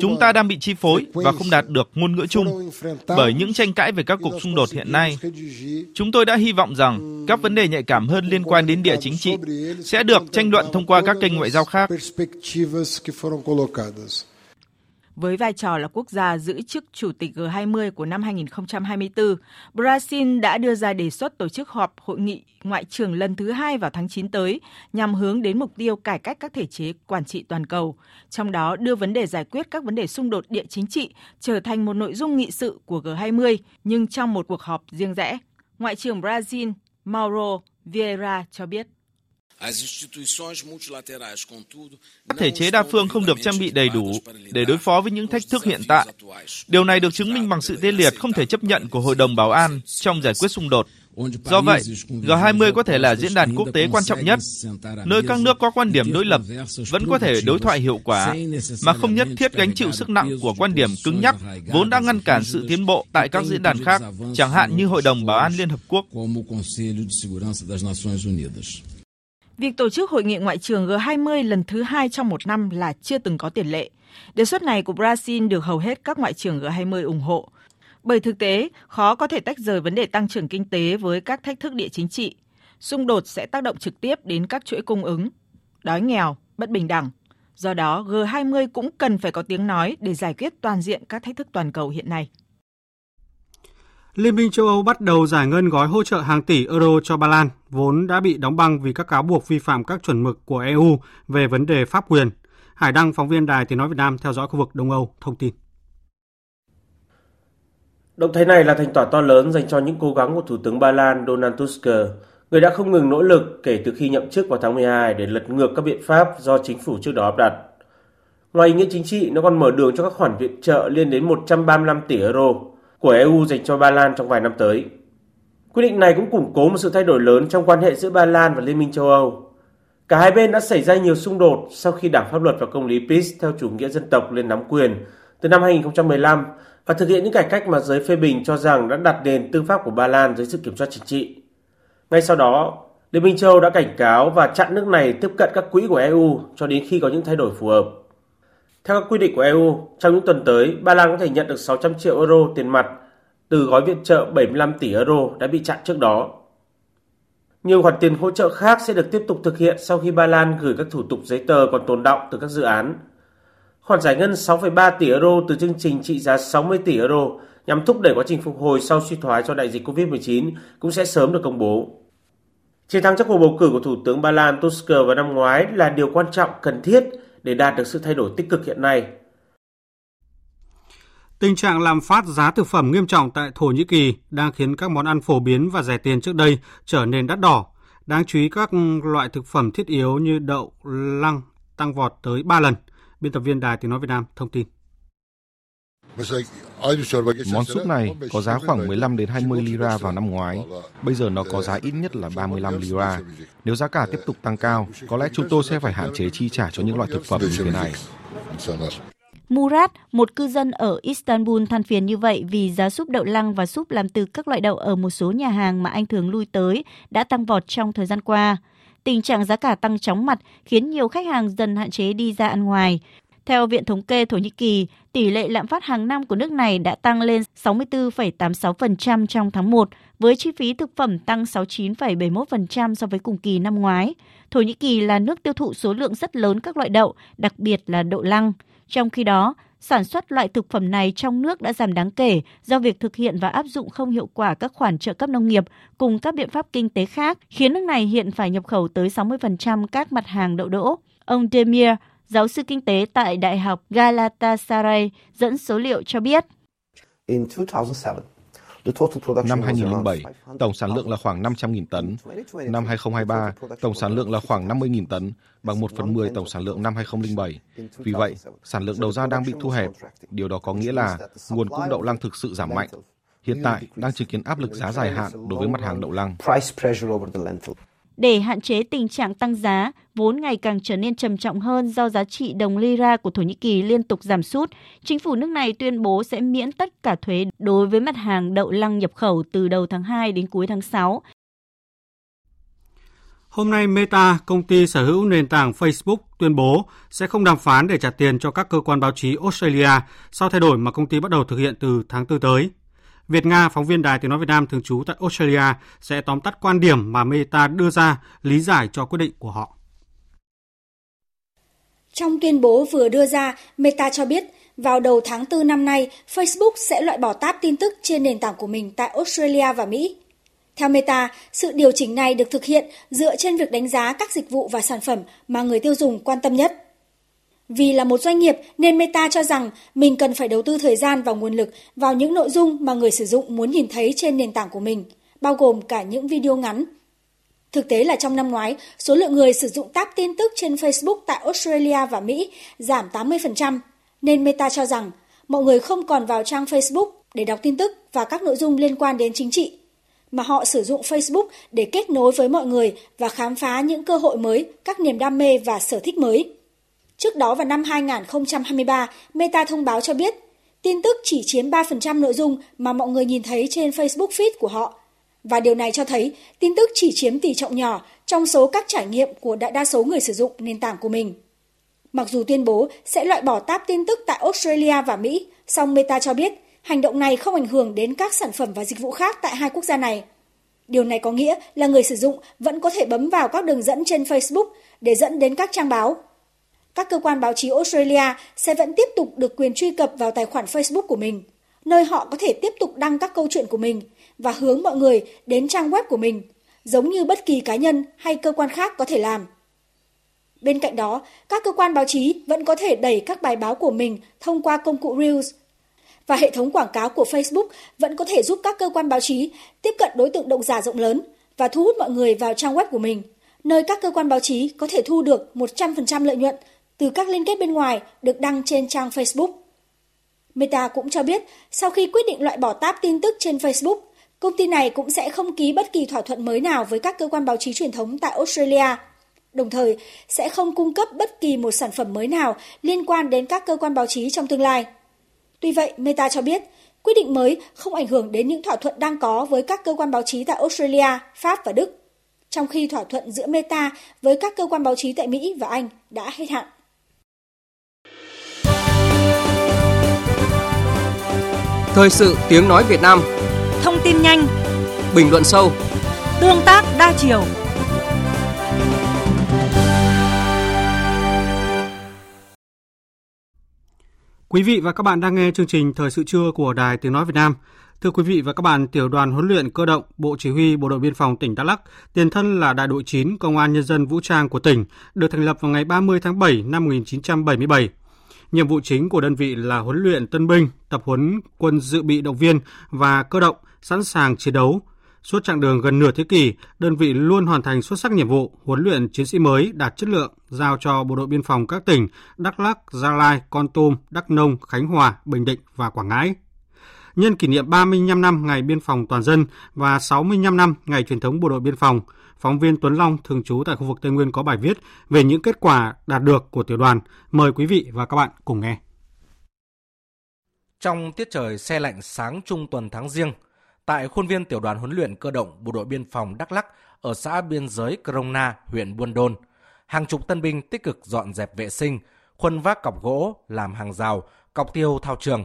chúng ta đang bị chi phối và không đạt được ngôn ngữ chung bởi những tranh cãi về các cuộc xung đột hiện nay. Chúng tôi đã hy vọng rằng các vấn đề nhạy cảm hơn liên quan đến địa chính trị sẽ được tranh luận thông qua các kênh ngoại giao khác. Với vai trò là quốc gia giữ chức Chủ tịch G20 của năm 2024, Brazil đã đưa ra đề xuất tổ chức họp hội nghị ngoại trưởng lần thứ hai vào tháng 9 tới nhằm hướng đến mục tiêu cải cách các thể chế quản trị toàn cầu, trong đó đưa vấn đề giải quyết các vấn đề xung đột địa chính trị trở thành một nội dung nghị sự của G20, nhưng trong một cuộc họp riêng rẽ. Ngoại trưởng Brazil Mauro Vieira cho biết. Các thể chế đa phương không được trang bị đầy đủ để đối phó với những thách thức hiện tại. Điều này được chứng minh bằng sự tê liệt không thể chấp nhận của Hội đồng Bảo an trong giải quyết xung đột. Do vậy, G20 có thể là diễn đàn quốc tế quan trọng nhất, nơi các nước có quan điểm đối lập vẫn có thể đối thoại hiệu quả, mà không nhất thiết gánh chịu sức nặng của quan điểm cứng nhắc vốn đã ngăn cản sự tiến bộ tại các diễn đàn khác, chẳng hạn như Hội đồng Bảo an Liên Hợp Quốc. Việc tổ chức hội nghị ngoại trưởng G20 lần thứ hai trong một năm là chưa từng có tiền lệ. Đề xuất này của Brazil được hầu hết các ngoại trưởng G20 ủng hộ. Bởi thực tế, khó có thể tách rời vấn đề tăng trưởng kinh tế với các thách thức địa chính trị. Xung đột sẽ tác động trực tiếp đến các chuỗi cung ứng, đói nghèo, bất bình đẳng. Do đó, G20 cũng cần phải có tiếng nói để giải quyết toàn diện các thách thức toàn cầu hiện nay. Liên minh châu Âu bắt đầu giải ngân gói hỗ trợ hàng tỷ euro cho Ba Lan, vốn đã bị đóng băng vì các cáo buộc vi phạm các chuẩn mực của EU về vấn đề pháp quyền. Hải Đăng, phóng viên Đài Tiếng Nói Việt Nam theo dõi khu vực Đông Âu, thông tin. Động thái này là thành quả to lớn dành cho những cố gắng của Thủ tướng Ba Lan Donald Tusk, người đã không ngừng nỗ lực kể từ khi nhậm chức vào tháng 12 để lật ngược các biện pháp do chính phủ trước đó áp đặt. Ngoài ý nghĩa chính trị, nó còn mở đường cho các khoản viện trợ lên đến 135 tỷ euro của EU dành cho Ba Lan trong vài năm tới. Quyết định này cũng củng cố một sự thay đổi lớn trong quan hệ giữa Ba Lan và Liên minh châu Âu. Cả hai bên đã xảy ra nhiều xung đột sau khi Đảng Pháp luật và Công lý PiS theo chủ nghĩa dân tộc lên nắm quyền từ năm 2015 và thực hiện những cải cách mà giới phê bình cho rằng đã đặt nền tư pháp của Ba Lan dưới sự kiểm soát chính trị. Ngay sau đó, Liên minh châu đã cảnh cáo và chặn nước này tiếp cận các quỹ của EU cho đến khi có những thay đổi phù hợp. Theo các quy định của EU, trong những tuần tới, Ba Lan có thể nhận được 600 triệu euro tiền mặt từ gói viện trợ 75 tỷ euro đã bị chặn trước đó. Nhiều khoản tiền hỗ trợ khác sẽ được tiếp tục thực hiện sau khi Ba Lan gửi các thủ tục giấy tờ còn tồn động từ các dự án. Khoản giải ngân 6,3 tỷ euro từ chương trình trị giá 60 tỷ euro nhằm thúc đẩy quá trình phục hồi sau suy thoái do đại dịch COVID-19 cũng sẽ sớm được công bố. Chiến thắng trong cuộc bầu cử của Thủ tướng Ba Lan Tusk vào năm ngoái là điều quan trọng cần thiết để đạt được sự thay đổi tích cực hiện nay. Tình trạng làm phát giá thực phẩm nghiêm trọng tại Thổ Nhĩ Kỳ đang khiến các món ăn phổ biến và rẻ tiền trước đây trở nên đắt đỏ. Đáng chú ý các loại thực phẩm thiết yếu như đậu, lăng tăng vọt tới 3 lần. Biên tập viên Đài Tiếng Nói Việt Nam thông tin. Món súp này có giá khoảng 15 đến 20 lira vào năm ngoái. Bây giờ nó có giá ít nhất là 35 lira. Nếu giá cả tiếp tục tăng cao, có lẽ chúng tôi sẽ phải hạn chế chi trả cho những loại thực phẩm như thế này. Murat, một cư dân ở Istanbul than phiền như vậy vì giá súp đậu lăng và súp làm từ các loại đậu ở một số nhà hàng mà anh thường lui tới đã tăng vọt trong thời gian qua. Tình trạng giá cả tăng chóng mặt khiến nhiều khách hàng dần hạn chế đi ra ăn ngoài. Theo Viện Thống kê Thổ Nhĩ Kỳ, tỷ lệ lạm phát hàng năm của nước này đã tăng lên 64,86% trong tháng 1, với chi phí thực phẩm tăng 69,71% so với cùng kỳ năm ngoái. Thổ Nhĩ Kỳ là nước tiêu thụ số lượng rất lớn các loại đậu, đặc biệt là đậu lăng. Trong khi đó, sản xuất loại thực phẩm này trong nước đã giảm đáng kể do việc thực hiện và áp dụng không hiệu quả các khoản trợ cấp nông nghiệp cùng các biện pháp kinh tế khác, khiến nước này hiện phải nhập khẩu tới 60% các mặt hàng đậu đỗ. Ông Demir, giáo sư kinh tế tại Đại học Galatasaray, dẫn số liệu cho biết. Năm 2007, tổng sản lượng là khoảng 500.000 tấn. Năm 2023, tổng sản lượng là khoảng 50.000 tấn, bằng 1 phần 10 tổng sản lượng năm 2007. Vì vậy, sản lượng đầu ra đang bị thu hẹp. Điều đó có nghĩa là nguồn cung đậu lăng thực sự giảm mạnh. Hiện tại, đang chứng kiến áp lực giá dài hạn đối với mặt hàng đậu lăng. Để hạn chế tình trạng tăng giá, vốn ngày càng trở nên trầm trọng hơn do giá trị đồng lira của Thổ Nhĩ Kỳ liên tục giảm sút, chính phủ nước này tuyên bố sẽ miễn tất cả thuế đối với mặt hàng đậu lăng nhập khẩu từ đầu tháng 2 đến cuối tháng 6. Hôm nay Meta, công ty sở hữu nền tảng Facebook, tuyên bố sẽ không đàm phán để trả tiền cho các cơ quan báo chí Australia sau thay đổi mà công ty bắt đầu thực hiện từ tháng 4 tới. Việt Nga, phóng viên Đài Tiếng Nói Việt Nam thường trú tại Australia sẽ tóm tắt quan điểm mà Meta đưa ra lý giải cho quyết định của họ. Trong tuyên bố vừa đưa ra, Meta cho biết vào đầu tháng 4 năm nay, Facebook sẽ loại bỏ tab tin tức trên nền tảng của mình tại Australia và Mỹ. Theo Meta, sự điều chỉnh này được thực hiện dựa trên việc đánh giá các dịch vụ và sản phẩm mà người tiêu dùng quan tâm nhất. Vì là một doanh nghiệp nên Meta cho rằng mình cần phải đầu tư thời gian và nguồn lực vào những nội dung mà người sử dụng muốn nhìn thấy trên nền tảng của mình, bao gồm cả những video ngắn. Thực tế là trong năm ngoái, số lượng người sử dụng tab tin tức trên Facebook tại Australia và Mỹ giảm 80%, nên Meta cho rằng mọi người không còn vào trang Facebook để đọc tin tức và các nội dung liên quan đến chính trị, mà họ sử dụng Facebook để kết nối với mọi người và khám phá những cơ hội mới, các niềm đam mê và sở thích mới. Trước đó vào năm 2023, Meta thông báo cho biết tin tức chỉ chiếm 3% nội dung mà mọi người nhìn thấy trên Facebook feed của họ. Và điều này cho thấy tin tức chỉ chiếm tỷ trọng nhỏ trong số các trải nghiệm của đại đa số người sử dụng nền tảng của mình. Mặc dù tuyên bố sẽ loại bỏ tab tin tức tại Australia và Mỹ, song Meta cho biết hành động này không ảnh hưởng đến các sản phẩm và dịch vụ khác tại hai quốc gia này. Điều này có nghĩa là người sử dụng vẫn có thể bấm vào các đường dẫn trên Facebook để dẫn đến các trang báo. Các cơ quan báo chí Australia sẽ vẫn tiếp tục được quyền truy cập vào tài khoản Facebook của mình, nơi họ có thể tiếp tục đăng các câu chuyện của mình và hướng mọi người đến trang web của mình, giống như bất kỳ cá nhân hay cơ quan khác có thể làm. Bên cạnh đó, các cơ quan báo chí vẫn có thể đẩy các bài báo của mình thông qua công cụ Reels và hệ thống quảng cáo của Facebook vẫn có thể giúp các cơ quan báo chí tiếp cận đối tượng độc giả rộng lớn và thu hút mọi người vào trang web của mình, nơi các cơ quan báo chí có thể thu được 100% lợi nhuận từ các liên kết bên ngoài được đăng trên trang Facebook. Meta cũng cho biết, sau khi quyết định loại bỏ tab tin tức trên Facebook, công ty này cũng sẽ không ký bất kỳ thỏa thuận mới nào với các cơ quan báo chí truyền thống tại Australia đồng thời sẽ không cung cấp bất kỳ một sản phẩm mới nào liên quan đến các cơ quan báo chí trong tương lai. Tuy vậy, Meta cho biết, quyết định mới không ảnh hưởng đến những thỏa thuận đang có với các cơ quan báo chí tại Australia, Pháp và Đức, trong khi thỏa thuận giữa Meta với các cơ quan báo chí tại Mỹ và Anh đã hết hạn. Thời sự tiếng nói Việt Nam Thông tin nhanh Bình luận sâu Tương tác đa chiều Quý vị và các bạn đang nghe chương trình Thời sự trưa của Đài Tiếng Nói Việt Nam. Thưa quý vị và các bạn, Tiểu đoàn huấn luyện cơ động Bộ Chỉ huy Bộ đội Biên phòng tỉnh Đắk Lắk, tiền thân là Đại đội 9 Công an Nhân dân Vũ trang của tỉnh, được thành lập vào ngày 30 tháng 7 năm 1977. Nhiệm vụ chính của đơn vị là huấn luyện tân binh, tập huấn quân dự bị động viên và cơ động sẵn sàng chiến đấu, Suốt chặng đường gần nửa thế kỷ, đơn vị luôn hoàn thành xuất sắc nhiệm vụ huấn luyện chiến sĩ mới đạt chất lượng giao cho bộ đội biên phòng các tỉnh Đắk Lắk, Gia Lai, Con Tum, Đắk Nông, Khánh Hòa, Bình Định và Quảng Ngãi. Nhân kỷ niệm 35 năm Ngày Biên phòng Toàn dân và 65 năm Ngày truyền thống Bộ đội Biên phòng, phóng viên Tuấn Long thường trú tại khu vực Tây Nguyên có bài viết về những kết quả đạt được của tiểu đoàn. Mời quý vị và các bạn cùng nghe. Trong tiết trời xe lạnh sáng trung tuần tháng riêng, tại khuôn viên tiểu đoàn huấn luyện cơ động bộ đội biên phòng Đắk Lắk ở xã biên giới Krona, huyện Buôn Đôn. Hàng chục tân binh tích cực dọn dẹp vệ sinh, khuân vác cọc gỗ, làm hàng rào, cọc tiêu thao trường.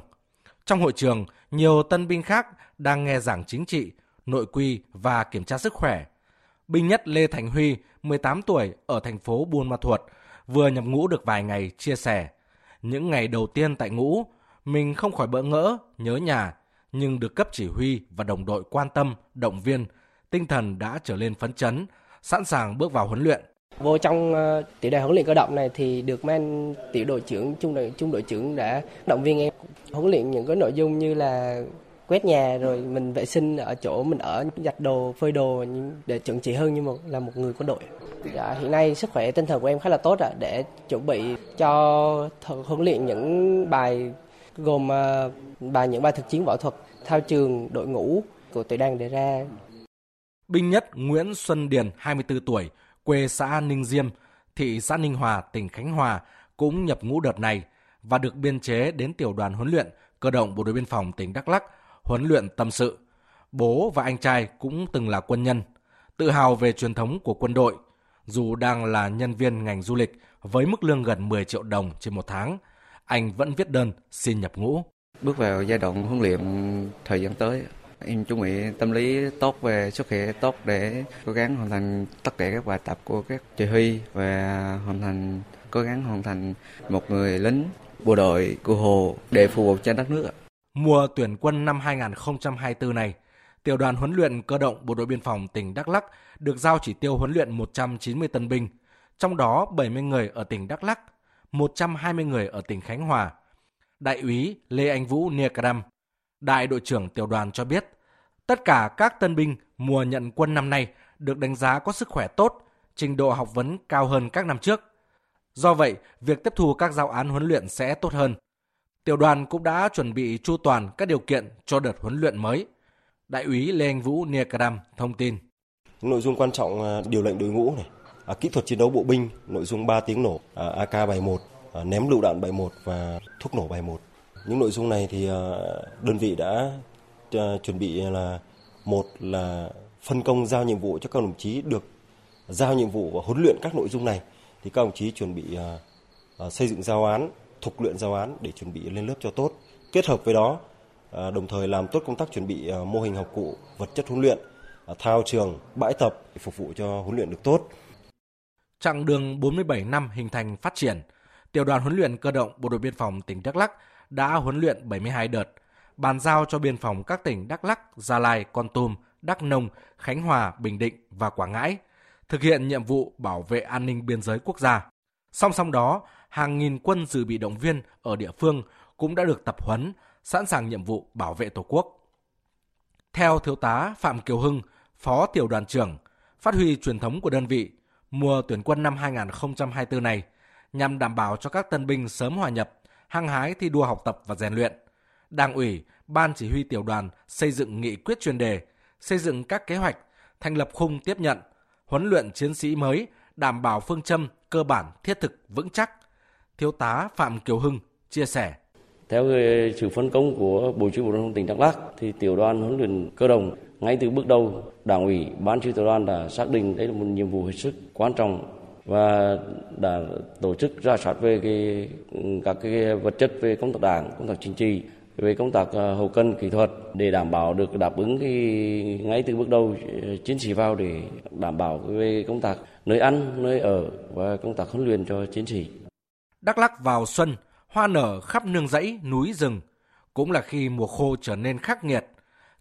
Trong hội trường, nhiều tân binh khác đang nghe giảng chính trị, nội quy và kiểm tra sức khỏe. Binh nhất Lê Thành Huy, 18 tuổi, ở thành phố Buôn Ma Thuột, vừa nhập ngũ được vài ngày chia sẻ. Những ngày đầu tiên tại ngũ, mình không khỏi bỡ ngỡ, nhớ nhà, nhưng được cấp chỉ huy và đồng đội quan tâm, động viên, tinh thần đã trở lên phấn chấn, sẵn sàng bước vào huấn luyện. Vô trong ờ, tiểu đoàn huấn luyện cơ động này thì được men tiểu đội trưởng, trung đội trung đội trưởng đã động viên em huấn luyện những cái nội dung như là quét nhà rồi mình vệ sinh ở chỗ mình ở giặt đồ phơi đồ để chuẩn chỉ hơn như một là một người quân đội dạ, hiện nay sức khỏe tinh thần của em khá là tốt ạ để chuẩn bị cho huấn luyện những bài gồm uh, bài những bài thực chiến võ thuật thao trường đội ngũ của tiểu đoàn đề ra. Binh nhất Nguyễn Xuân Điền, 24 tuổi, quê xã Ninh Diêm, thị xã Ninh Hòa, tỉnh Khánh Hòa cũng nhập ngũ đợt này và được biên chế đến tiểu đoàn huấn luyện cơ động bộ đội biên phòng tỉnh Đắk Lắk huấn luyện tâm sự. Bố và anh trai cũng từng là quân nhân, tự hào về truyền thống của quân đội. Dù đang là nhân viên ngành du lịch với mức lương gần 10 triệu đồng trên một tháng, anh vẫn viết đơn xin nhập ngũ. Bước vào giai đoạn huấn luyện thời gian tới, em chuẩn bị tâm lý tốt về sức khỏe tốt để cố gắng hoàn thành tất cả các bài tập của các chỉ huy và hoàn thành cố gắng hoàn thành một người lính bộ đội cụ hồ để phục vụ cho đất nước. Mùa tuyển quân năm 2024 này, tiểu đoàn huấn luyện cơ động bộ đội biên phòng tỉnh Đắk Lắk được giao chỉ tiêu huấn luyện 190 tân binh, trong đó 70 người ở tỉnh Đắk Lắk, 120 người ở tỉnh Khánh Hòa. Đại úy Lê Anh Vũ Niakram, đại đội trưởng tiểu đoàn cho biết, tất cả các tân binh mùa nhận quân năm nay được đánh giá có sức khỏe tốt, trình độ học vấn cao hơn các năm trước. Do vậy, việc tiếp thu các giáo án huấn luyện sẽ tốt hơn. Tiểu đoàn cũng đã chuẩn bị chu toàn các điều kiện cho đợt huấn luyện mới. Đại úy Lê Anh Vũ Niekadam thông tin. Nội dung quan trọng à, điều lệnh đội ngũ này, à, kỹ thuật chiến đấu bộ binh, nội dung 3 tiếng nổ, à, AK-71, à, ném lựu đạn 71 và thuốc nổ 71. Những nội dung này thì ờ, đơn vị đã ờ, chuẩn bị là một là phân công giao nhiệm vụ cho các đồng chí được giao nhiệm vụ và huấn luyện các nội dung này thì các đồng chí chuẩn bị ờ, xây dựng giao án, thục luyện giao án để chuẩn bị lên lớp cho tốt. Kết hợp với đó đồng thời làm tốt công tác chuẩn bị mô hình học cụ, vật chất huấn luyện, thao trường, bãi tập để phục vụ cho huấn luyện được tốt. Chặng đường 47 năm hình thành phát triển, Tiểu đoàn huấn luyện cơ động Bộ đội biên phòng tỉnh Đắk Lắk đã huấn luyện 72 đợt, bàn giao cho biên phòng các tỉnh Đắk lắc, Gia Lai, Con Tum, Đắk Nông, Khánh Hòa, Bình Định và Quảng Ngãi thực hiện nhiệm vụ bảo vệ an ninh biên giới quốc gia. Song song đó, hàng nghìn quân dự bị động viên ở địa phương cũng đã được tập huấn, sẵn sàng nhiệm vụ bảo vệ Tổ quốc. Theo Thiếu tá Phạm Kiều Hưng, Phó Tiểu đoàn trưởng, phát huy truyền thống của đơn vị, mùa tuyển quân năm 2024 này nhằm đảm bảo cho các tân binh sớm hòa nhập, hăng hái thi đua học tập và rèn luyện. Đảng ủy, Ban chỉ huy tiểu đoàn xây dựng nghị quyết chuyên đề, xây dựng các kế hoạch, thành lập khung tiếp nhận, huấn luyện chiến sĩ mới, đảm bảo phương châm cơ bản thiết thực vững chắc. Thiếu tá Phạm Kiều Hưng chia sẻ. Theo sự phân công của Bộ Chỉ huy Bộ đội tỉnh Đắk Lắk thì tiểu đoàn huấn luyện cơ động ngay từ bước đầu, Đảng ủy, Ban chỉ huy tiểu đoàn đã xác định đây là một nhiệm vụ hết sức quan trọng và đã tổ chức ra soát về cái, các cái vật chất về công tác đảng, công tác chính trị, về công tác ờ, hậu cần kỹ thuật để đảm bảo được đáp ứng cái ngay từ bước đầu ờ, chiến sĩ vào để đảm bảo về công tác nơi ăn, nơi ở và công tác huấn luyện cho chiến sĩ. Đắk Lắk vào xuân, hoa nở khắp nương rẫy, núi rừng, cũng là khi mùa khô trở nên khắc nghiệt.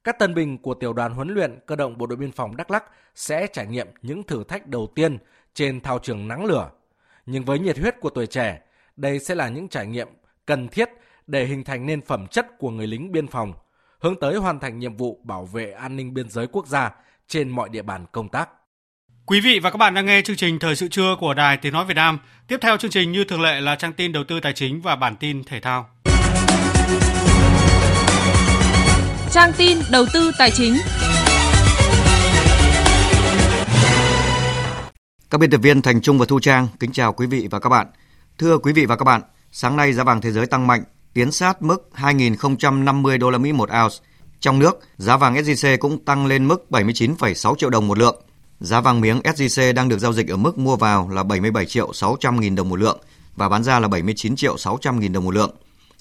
Các tân binh của tiểu đoàn huấn luyện cơ động bộ đội biên phòng Đắk Lắk sẽ trải nghiệm những thử thách đầu tiên trên thao trường nắng lửa. Nhưng với nhiệt huyết của tuổi trẻ, đây sẽ là những trải nghiệm cần thiết để hình thành nên phẩm chất của người lính biên phòng, hướng tới hoàn thành nhiệm vụ bảo vệ an ninh biên giới quốc gia trên mọi địa bàn công tác. Quý vị và các bạn đang nghe chương trình Thời sự trưa của Đài Tiếng Nói Việt Nam. Tiếp theo chương trình như thường lệ là trang tin đầu tư tài chính và bản tin thể thao. Trang tin đầu tư tài chính. Các biên tập viên Thành Trung và Thu Trang kính chào quý vị và các bạn. Thưa quý vị và các bạn, sáng nay giá vàng thế giới tăng mạnh, tiến sát mức 2.050 đô la Mỹ một ounce. Trong nước, giá vàng SJC cũng tăng lên mức 79,6 triệu đồng một lượng. Giá vàng miếng SJC đang được giao dịch ở mức mua vào là 77 triệu 600 nghìn đồng một lượng và bán ra là 79 triệu 600 nghìn đồng một lượng.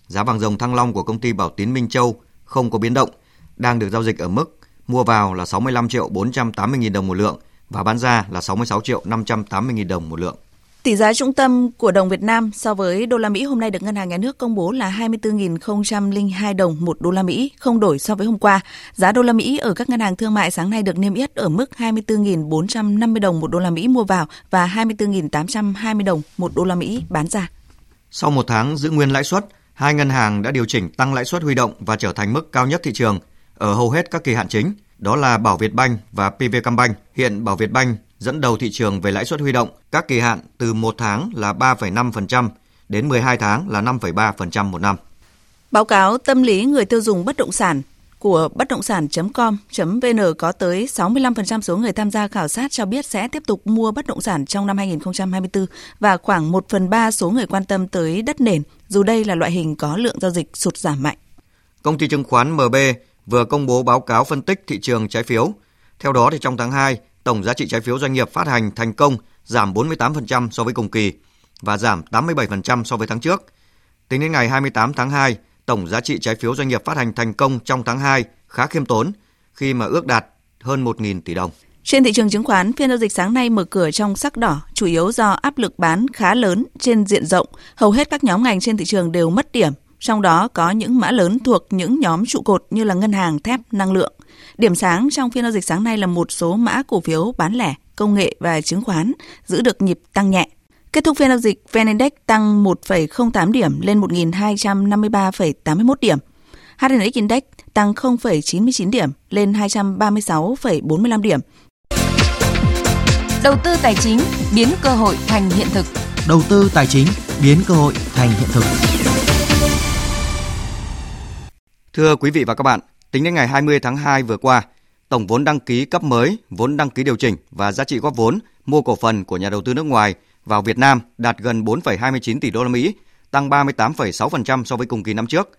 Giá vàng dòng thăng long của công ty Bảo Tín Minh Châu không có biến động, đang được giao dịch ở mức mua vào là 65 triệu 480 nghìn đồng một lượng và bán ra là 66 triệu 580 nghìn đồng một lượng. Tỷ giá trung tâm của đồng Việt Nam so với đô la Mỹ hôm nay được Ngân hàng Nhà nước công bố là 24.002 đồng một đô la Mỹ, không đổi so với hôm qua. Giá đô la Mỹ ở các ngân hàng thương mại sáng nay được niêm yết ở mức 24.450 đồng một đô la Mỹ mua vào và 24.820 đồng một đô la Mỹ bán ra. Sau một tháng giữ nguyên lãi suất, hai ngân hàng đã điều chỉnh tăng lãi suất huy động và trở thành mức cao nhất thị trường ở hầu hết các kỳ hạn chính, đó là Bảo Việt Banh và PVcombank. Hiện Bảo Việt Banh dẫn đầu thị trường về lãi suất huy động, các kỳ hạn từ 1 tháng là 3,5% đến 12 tháng là 5,3% một năm. Báo cáo tâm lý người tiêu dùng bất động sản của bất động sản.com.vn có tới 65% số người tham gia khảo sát cho biết sẽ tiếp tục mua bất động sản trong năm 2024 và khoảng 1 phần 3 số người quan tâm tới đất nền, dù đây là loại hình có lượng giao dịch sụt giảm mạnh. Công ty chứng khoán MB vừa công bố báo cáo phân tích thị trường trái phiếu. Theo đó thì trong tháng 2, tổng giá trị trái phiếu doanh nghiệp phát hành thành công giảm 48% so với cùng kỳ và giảm 87% so với tháng trước. Tính đến ngày 28 tháng 2, tổng giá trị trái phiếu doanh nghiệp phát hành thành công trong tháng 2 khá khiêm tốn khi mà ước đạt hơn 1.000 tỷ đồng. Trên thị trường chứng khoán, phiên giao dịch sáng nay mở cửa trong sắc đỏ, chủ yếu do áp lực bán khá lớn trên diện rộng. Hầu hết các nhóm ngành trên thị trường đều mất điểm, trong đó có những mã lớn thuộc những nhóm trụ cột như là ngân hàng, thép, năng lượng. Điểm sáng trong phiên giao dịch sáng nay là một số mã cổ phiếu bán lẻ, công nghệ và chứng khoán giữ được nhịp tăng nhẹ. Kết thúc phiên giao dịch, VN Index tăng 1,08 điểm lên 1.253,81 điểm. HNX Index tăng 0,99 điểm lên 236,45 điểm. Đầu tư tài chính biến cơ hội thành hiện thực. Đầu tư tài chính biến cơ hội thành hiện thực. Thưa quý vị và các bạn, tính đến ngày 20 tháng 2 vừa qua, tổng vốn đăng ký cấp mới, vốn đăng ký điều chỉnh và giá trị góp vốn mua cổ phần của nhà đầu tư nước ngoài vào Việt Nam đạt gần 4,29 tỷ đô la Mỹ, tăng 38,6% so với cùng kỳ năm trước.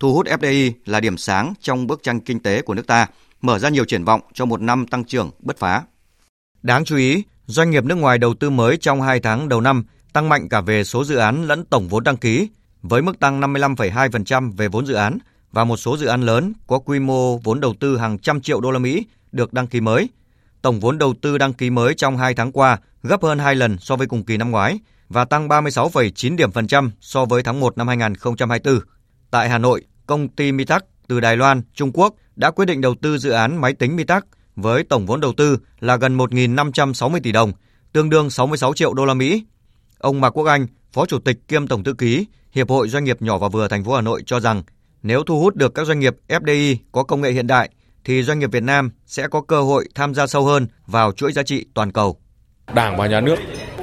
Thu hút FDI là điểm sáng trong bức tranh kinh tế của nước ta, mở ra nhiều triển vọng cho một năm tăng trưởng bứt phá. Đáng chú ý, doanh nghiệp nước ngoài đầu tư mới trong 2 tháng đầu năm tăng mạnh cả về số dự án lẫn tổng vốn đăng ký, với mức tăng 55,2% về vốn dự án và một số dự án lớn có quy mô vốn đầu tư hàng trăm triệu đô la Mỹ được đăng ký mới. Tổng vốn đầu tư đăng ký mới trong 2 tháng qua gấp hơn 2 lần so với cùng kỳ năm ngoái và tăng 36,9 điểm phần trăm so với tháng 1 năm 2024. Tại Hà Nội, công ty Mitac từ Đài Loan, Trung Quốc đã quyết định đầu tư dự án máy tính Mitac với tổng vốn đầu tư là gần 1.560 tỷ đồng, tương đương 66 triệu đô la Mỹ. Ông Mạc Quốc Anh, Phó Chủ tịch kiêm Tổng thư ký Hiệp hội Doanh nghiệp nhỏ và vừa thành phố Hà Nội cho rằng nếu thu hút được các doanh nghiệp FDI có công nghệ hiện đại thì doanh nghiệp Việt Nam sẽ có cơ hội tham gia sâu hơn vào chuỗi giá trị toàn cầu. Đảng và nhà nước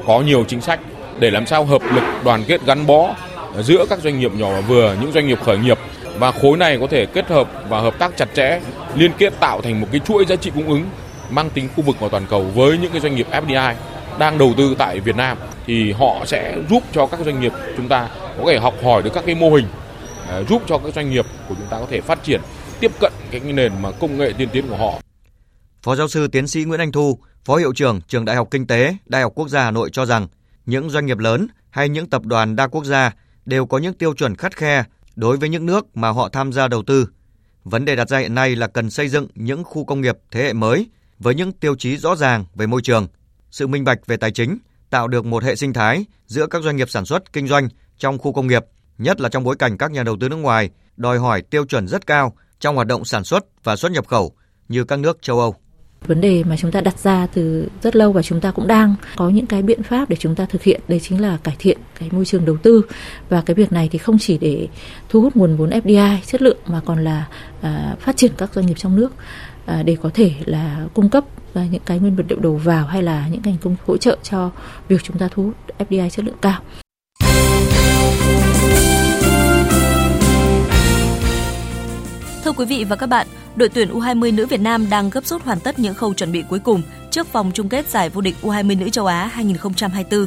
có nhiều chính sách để làm sao hợp lực đoàn kết gắn bó giữa các doanh nghiệp nhỏ và vừa, những doanh nghiệp khởi nghiệp và khối này có thể kết hợp và hợp tác chặt chẽ, liên kết tạo thành một cái chuỗi giá trị cung ứng mang tính khu vực và toàn cầu với những cái doanh nghiệp FDI đang đầu tư tại Việt Nam thì họ sẽ giúp cho các doanh nghiệp chúng ta có thể học hỏi được các cái mô hình À, giúp cho các doanh nghiệp của chúng ta có thể phát triển tiếp cận cái nền mà công nghệ tiên tiến của họ. Phó giáo sư tiến sĩ Nguyễn Anh Thu, Phó hiệu trưởng Trường Đại học Kinh tế, Đại học Quốc gia Hà Nội cho rằng những doanh nghiệp lớn hay những tập đoàn đa quốc gia đều có những tiêu chuẩn khắt khe đối với những nước mà họ tham gia đầu tư. Vấn đề đặt ra hiện nay là cần xây dựng những khu công nghiệp thế hệ mới với những tiêu chí rõ ràng về môi trường, sự minh bạch về tài chính, tạo được một hệ sinh thái giữa các doanh nghiệp sản xuất kinh doanh trong khu công nghiệp, nhất là trong bối cảnh các nhà đầu tư nước ngoài đòi hỏi tiêu chuẩn rất cao trong hoạt động sản xuất và xuất nhập khẩu như các nước châu Âu. Vấn đề mà chúng ta đặt ra từ rất lâu và chúng ta cũng đang có những cái biện pháp để chúng ta thực hiện, đấy chính là cải thiện cái môi trường đầu tư và cái việc này thì không chỉ để thu hút nguồn vốn FDI chất lượng mà còn là à, phát triển các doanh nghiệp trong nước à, để có thể là cung cấp à, những cái nguyên vật liệu đầu vào hay là những ngành công hỗ trợ cho việc chúng ta thu hút FDI chất lượng cao. Thưa quý vị và các bạn, đội tuyển U20 nữ Việt Nam đang gấp rút hoàn tất những khâu chuẩn bị cuối cùng trước vòng chung kết giải vô địch U20 nữ châu Á 2024.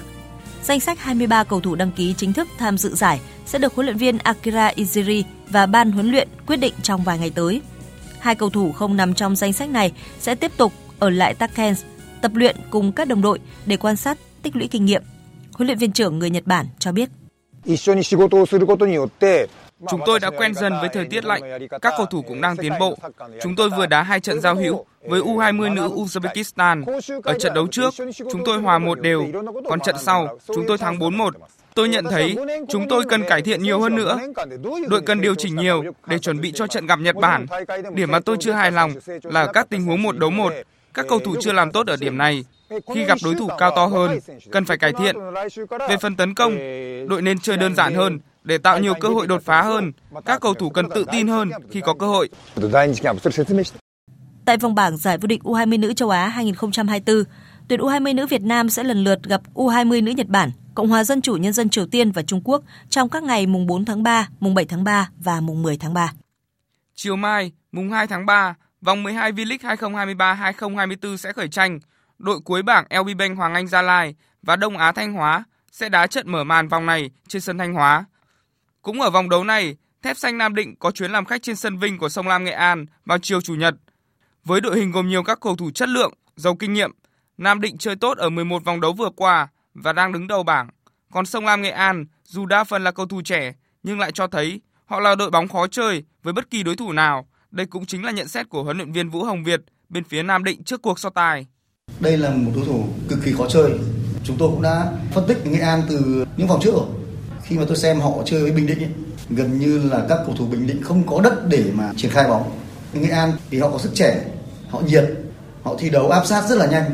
Danh sách 23 cầu thủ đăng ký chính thức tham dự giải sẽ được huấn luyện viên Akira Iziri và ban huấn luyện quyết định trong vài ngày tới. Hai cầu thủ không nằm trong danh sách này sẽ tiếp tục ở lại Tashkent tập luyện cùng các đồng đội để quan sát tích lũy kinh nghiệm. Huấn luyện viên trưởng người Nhật Bản cho biết. Chúng tôi đã quen dần với thời tiết lạnh, các cầu thủ cũng đang tiến bộ. Chúng tôi vừa đá hai trận giao hữu với U20 nữ Uzbekistan. Ở trận đấu trước, chúng tôi hòa một đều, còn trận sau, chúng tôi thắng 4-1. Tôi nhận thấy chúng tôi cần cải thiện nhiều hơn nữa. Đội cần điều chỉnh nhiều để chuẩn bị cho trận gặp Nhật Bản. Điểm mà tôi chưa hài lòng là các tình huống một đấu một. Các cầu thủ chưa làm tốt ở điểm này. Khi gặp đối thủ cao to hơn, cần phải cải thiện. Về phần tấn công, đội nên chơi đơn giản hơn để tạo nhiều cơ hội đột phá hơn. Các cầu thủ cần tự tin hơn khi có cơ hội. Tại vòng bảng giải vô địch U20 nữ châu Á 2024, tuyển U20 nữ Việt Nam sẽ lần lượt gặp U20 nữ Nhật Bản, Cộng hòa Dân chủ Nhân dân Triều Tiên và Trung Quốc trong các ngày mùng 4 tháng 3, mùng 7 tháng 3 và mùng 10 tháng 3. Chiều mai, mùng 2 tháng 3, vòng 12 V-League 2023-2024 sẽ khởi tranh. Đội cuối bảng LB Bank Hoàng Anh Gia Lai và Đông Á Thanh Hóa sẽ đá trận mở màn vòng này trên sân Thanh Hóa. Cũng ở vòng đấu này, Thép Xanh Nam Định có chuyến làm khách trên sân Vinh của Sông Lam Nghệ An vào chiều Chủ nhật. Với đội hình gồm nhiều các cầu thủ chất lượng, giàu kinh nghiệm, Nam Định chơi tốt ở 11 vòng đấu vừa qua và đang đứng đầu bảng. Còn Sông Lam Nghệ An, dù đa phần là cầu thủ trẻ, nhưng lại cho thấy họ là đội bóng khó chơi với bất kỳ đối thủ nào. Đây cũng chính là nhận xét của huấn luyện viên Vũ Hồng Việt bên phía Nam Định trước cuộc so tài. Đây là một đối thủ cực kỳ khó chơi. Chúng tôi cũng đã phân tích Nghệ An từ những vòng trước rồi. Khi mà tôi xem họ chơi với Bình Định ấy, gần như là các cầu thủ Bình Định không có đất để mà triển khai bóng. Nghệ An thì họ có sức trẻ, họ nhiệt, họ thi đấu áp sát rất là nhanh.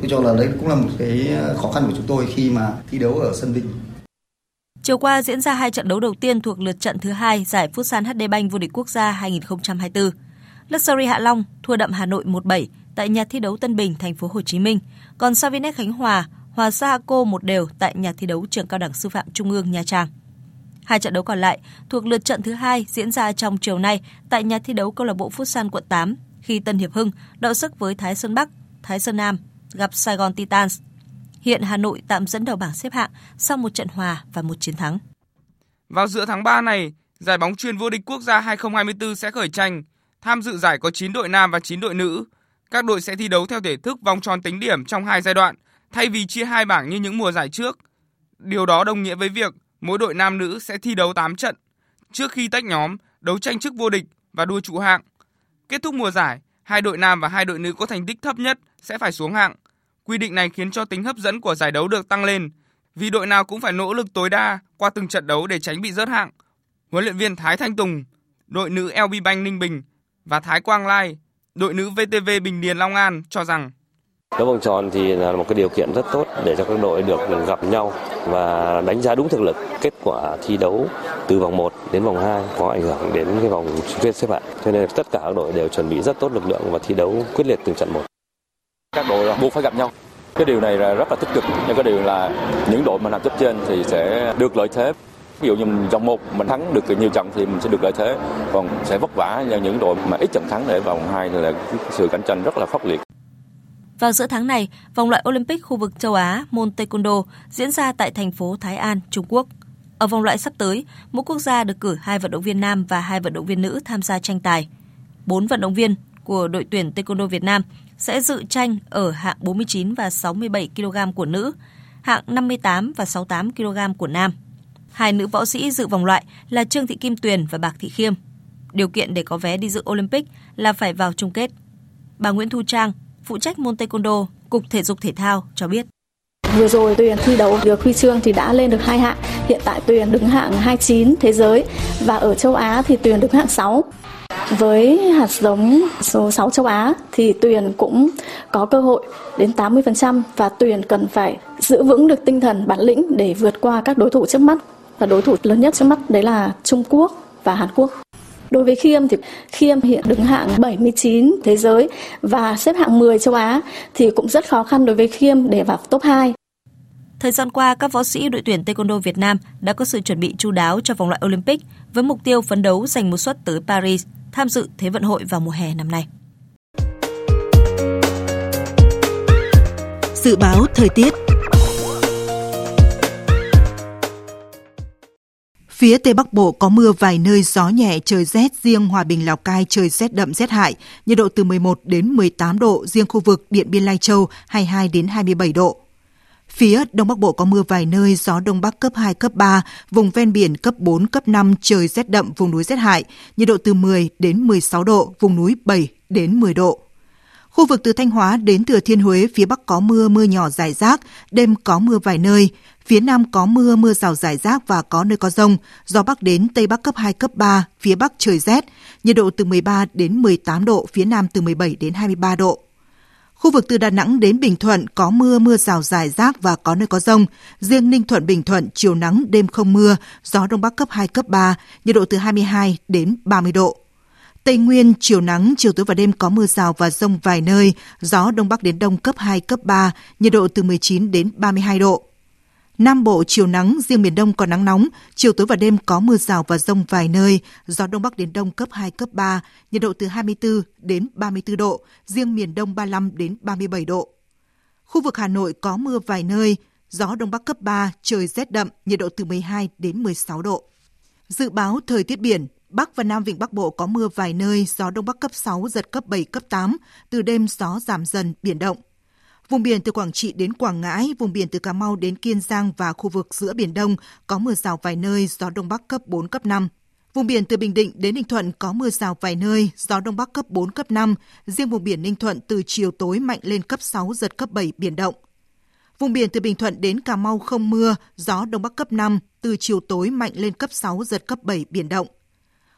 Tôi cho là đấy cũng là một cái ờ, khó khăn của chúng tôi khi mà thi đấu ở sân Vinh. Chiều qua diễn ra hai trận đấu đầu tiên thuộc lượt trận thứ hai giải Futsal HD Bank vô địch quốc gia 2024. Luxury Hạ Long thua đậm Hà Nội 1-7 tại nhà thi đấu Tân Bình, thành phố Hồ Chí Minh, còn Savinet Khánh Hòa hòa Sahaco một đều tại nhà thi đấu Trường Cao đẳng Sư phạm Trung ương Nha Trang. Hai trận đấu còn lại thuộc lượt trận thứ hai diễn ra trong chiều nay tại nhà thi đấu câu lạc bộ Futsal quận 8 khi Tân Hiệp Hưng đọ sức với Thái Sơn Bắc, Thái Sơn Nam gặp Sài Gòn Titans. Hiện Hà Nội tạm dẫn đầu bảng xếp hạng sau một trận hòa và một chiến thắng. Vào giữa tháng 3 này, giải bóng chuyên vô địch quốc gia 2024 sẽ khởi tranh. Tham dự giải có 9 đội nam và 9 đội nữ. Các đội sẽ thi đấu theo thể thức vòng tròn tính điểm trong hai giai đoạn, thay vì chia hai bảng như những mùa giải trước. Điều đó đồng nghĩa với việc mỗi đội nam nữ sẽ thi đấu 8 trận trước khi tách nhóm, đấu tranh chức vô địch và đua trụ hạng. Kết thúc mùa giải, hai đội nam và hai đội nữ có thành tích thấp nhất sẽ phải xuống hạng. Quy định này khiến cho tính hấp dẫn của giải đấu được tăng lên, vì đội nào cũng phải nỗ lực tối đa qua từng trận đấu để tránh bị rớt hạng. Huấn luyện viên Thái Thanh Tùng, đội nữ LB Bank Ninh Bình và Thái Quang Lai, đội nữ VTV Bình Điền Long An cho rằng Đấu vòng tròn thì là một cái điều kiện rất tốt để cho các đội được gặp nhau và đánh giá đúng thực lực. Kết quả thi đấu từ vòng 1 đến vòng 2 có ảnh hưởng đến cái vòng chung kết xếp hạng. Cho nên tất cả các đội đều chuẩn bị rất tốt lực lượng và thi đấu quyết liệt từng trận một. Các đội buộc phải gặp nhau. Cái điều này là rất là tích cực, nhưng cái điều là những đội mà nằm top trên thì sẽ được lợi thế. Ví dụ như vòng một mình thắng được nhiều trận thì mình sẽ được lợi thế, còn sẽ vất vả như những đội mà ít trận thắng để vòng 2 thì là sự cạnh tranh rất là khốc liệt. Vào giữa tháng này, vòng loại Olympic khu vực châu Á môn Taekwondo diễn ra tại thành phố Thái An, Trung Quốc. Ở vòng loại sắp tới, mỗi quốc gia được cử hai vận động viên nam và hai vận động viên nữ tham gia tranh tài. Bốn vận động viên của đội tuyển Taekwondo Việt Nam sẽ dự tranh ở hạng 49 và 67 kg của nữ, hạng 58 và 68 kg của nam. Hai nữ võ sĩ dự vòng loại là Trương Thị Kim Tuyền và Bạc Thị Khiêm. Điều kiện để có vé đi dự Olympic là phải vào chung kết. Bà Nguyễn Thu Trang, phụ trách môn taekwondo, Cục Thể dục Thể thao cho biết. Vừa rồi Tuyền thi đấu được huy chương thì đã lên được hai hạng. Hiện tại Tuyền đứng hạng 29 thế giới và ở châu Á thì Tuyền đứng hạng 6. Với hạt giống số 6 châu Á thì Tuyền cũng có cơ hội đến 80% và Tuyền cần phải giữ vững được tinh thần bản lĩnh để vượt qua các đối thủ trước mắt. Và đối thủ lớn nhất trước mắt đấy là Trung Quốc và Hàn Quốc. Đối với Khiêm thì Khiêm hiện đứng hạng 79 thế giới và xếp hạng 10 châu Á thì cũng rất khó khăn đối với Khiêm để vào top 2. Thời gian qua, các võ sĩ đội tuyển Taekwondo Việt Nam đã có sự chuẩn bị chu đáo cho vòng loại Olympic với mục tiêu phấn đấu giành một suất tới Paris tham dự Thế vận hội vào mùa hè năm nay. Dự báo thời tiết Phía Tây Bắc Bộ có mưa vài nơi gió nhẹ trời rét, riêng Hòa Bình Lào Cai trời rét đậm rét hại, nhiệt độ từ 11 đến 18 độ, riêng khu vực Điện Biên Lai Châu 22 đến 27 độ. Phía Đông Bắc Bộ có mưa vài nơi, gió Đông Bắc cấp 2, cấp 3, vùng ven biển cấp 4, cấp 5, trời rét đậm, vùng núi rét hại, nhiệt độ từ 10 đến 16 độ, vùng núi 7 đến 10 độ. Khu vực từ Thanh Hóa đến Thừa Thiên Huế, phía Bắc có mưa, mưa nhỏ rải rác, đêm có mưa vài nơi. Phía Nam có mưa, mưa rào rải rác và có nơi có rông. Gió Bắc đến Tây Bắc cấp 2, cấp 3, phía Bắc trời rét. Nhiệt độ từ 13 đến 18 độ, phía Nam từ 17 đến 23 độ. Khu vực từ Đà Nẵng đến Bình Thuận có mưa, mưa rào rải rác và có nơi có rông. Riêng Ninh Thuận, Bình Thuận, chiều nắng, đêm không mưa, gió Đông Bắc cấp 2, cấp 3, nhiệt độ từ 22 đến 30 độ. Tây Nguyên, chiều nắng, chiều tối và đêm có mưa rào và rông vài nơi, gió Đông Bắc đến Đông cấp 2, cấp 3, nhiệt độ từ 19 đến 32 độ. Nam Bộ chiều nắng, riêng miền Đông có nắng nóng, chiều tối và đêm có mưa rào và rông vài nơi, gió Đông Bắc đến Đông cấp 2, cấp 3, nhiệt độ từ 24 đến 34 độ, riêng miền Đông 35 đến 37 độ. Khu vực Hà Nội có mưa vài nơi, gió Đông Bắc cấp 3, trời rét đậm, nhiệt độ từ 12 đến 16 độ. Dự báo thời tiết biển, Bắc và Nam Vịnh Bắc Bộ có mưa vài nơi, gió Đông Bắc cấp 6, giật cấp 7, cấp 8, từ đêm gió giảm dần, biển động. Vùng biển từ Quảng Trị đến Quảng Ngãi, vùng biển từ Cà Mau đến Kiên Giang và khu vực giữa Biển Đông có mưa rào vài nơi, gió Đông Bắc cấp 4, cấp 5. Vùng biển từ Bình Định đến Ninh Thuận có mưa rào vài nơi, gió Đông Bắc cấp 4, cấp 5. Riêng vùng biển Ninh Thuận từ chiều tối mạnh lên cấp 6, giật cấp 7, biển động. Vùng biển từ Bình Thuận đến Cà Mau không mưa, gió Đông Bắc cấp 5, từ chiều tối mạnh lên cấp 6, giật cấp 7, biển động.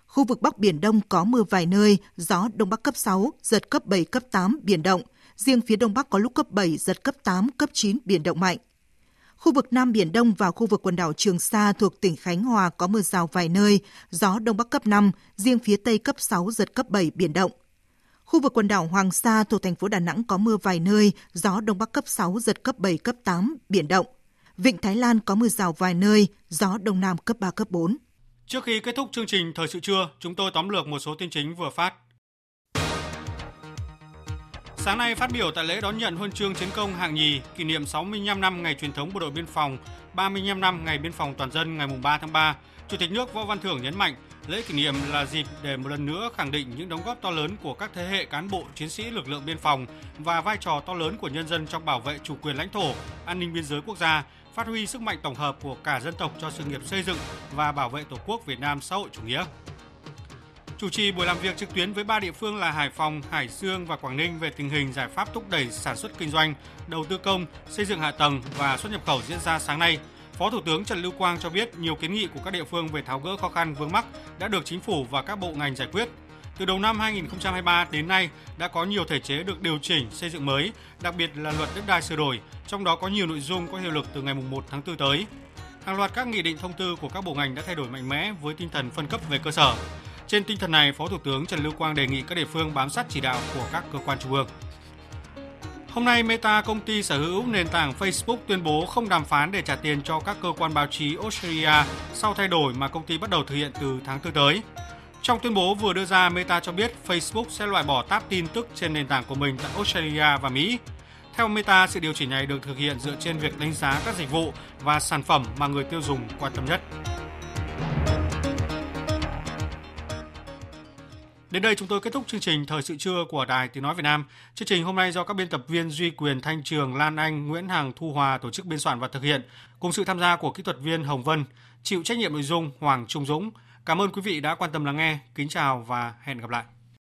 Khu vực Bắc Biển Đông có mưa vài nơi, gió Đông Bắc cấp 6, giật cấp 7, cấp 8, biển động. Riêng phía Đông Bắc có lúc cấp 7, giật cấp 8, cấp 9, biển động mạnh. Khu vực Nam Biển Đông và khu vực quần đảo Trường Sa thuộc tỉnh Khánh Hòa có mưa rào vài nơi, gió Đông Bắc cấp 5, riêng phía Tây cấp 6, giật cấp 7, biển động. Khu vực quần đảo Hoàng Sa thuộc thành phố Đà Nẵng có mưa vài nơi, gió đông bắc cấp 6, giật cấp 7, cấp 8, biển động. Vịnh Thái Lan có mưa rào vài nơi, gió đông nam cấp 3, cấp 4. Trước khi kết thúc chương trình Thời sự trưa, chúng tôi tóm lược một số tin chính vừa phát. Sáng nay phát biểu tại lễ đón nhận huân chương chiến công hạng nhì kỷ niệm 65 năm ngày truyền thống bộ đội biên phòng, 35 năm ngày biên phòng toàn dân ngày 3 tháng 3, Chủ tịch nước Võ Văn Thưởng nhấn mạnh lễ kỷ niệm là dịp để một lần nữa khẳng định những đóng góp to lớn của các thế hệ cán bộ chiến sĩ lực lượng biên phòng và vai trò to lớn của nhân dân trong bảo vệ chủ quyền lãnh thổ, an ninh biên giới quốc gia, phát huy sức mạnh tổng hợp của cả dân tộc cho sự nghiệp xây dựng và bảo vệ Tổ quốc Việt Nam xã hội chủ nghĩa. Chủ trì buổi làm việc trực tuyến với ba địa phương là Hải Phòng, Hải Dương và Quảng Ninh về tình hình giải pháp thúc đẩy sản xuất kinh doanh, đầu tư công, xây dựng hạ tầng và xuất nhập khẩu diễn ra sáng nay. Phó Thủ tướng Trần Lưu Quang cho biết nhiều kiến nghị của các địa phương về tháo gỡ khó khăn vướng mắc đã được chính phủ và các bộ ngành giải quyết. Từ đầu năm 2023 đến nay đã có nhiều thể chế được điều chỉnh xây dựng mới, đặc biệt là luật đất đai sửa đổi, trong đó có nhiều nội dung có hiệu lực từ ngày 1 tháng 4 tới. Hàng loạt các nghị định thông tư của các bộ ngành đã thay đổi mạnh mẽ với tinh thần phân cấp về cơ sở. Trên tinh thần này, Phó Thủ tướng Trần Lưu Quang đề nghị các địa phương bám sát chỉ đạo của các cơ quan trung ương. Hôm nay, Meta, công ty sở hữu nền tảng Facebook tuyên bố không đàm phán để trả tiền cho các cơ quan báo chí Australia sau thay đổi mà công ty bắt đầu thực hiện từ tháng 4 tới. Trong tuyên bố vừa đưa ra, Meta cho biết Facebook sẽ loại bỏ tab tin tức trên nền tảng của mình tại Australia và Mỹ. Theo Meta, sự điều chỉnh này được thực hiện dựa trên việc đánh giá các dịch vụ và sản phẩm mà người tiêu dùng quan tâm nhất. Đến đây chúng tôi kết thúc chương trình Thời sự trưa của Đài Tiếng Nói Việt Nam. Chương trình hôm nay do các biên tập viên Duy Quyền, Thanh Trường, Lan Anh, Nguyễn Hằng, Thu Hòa tổ chức biên soạn và thực hiện, cùng sự tham gia của kỹ thuật viên Hồng Vân, chịu trách nhiệm nội dung Hoàng Trung Dũng. Cảm ơn quý vị đã quan tâm lắng nghe. Kính chào và hẹn gặp lại.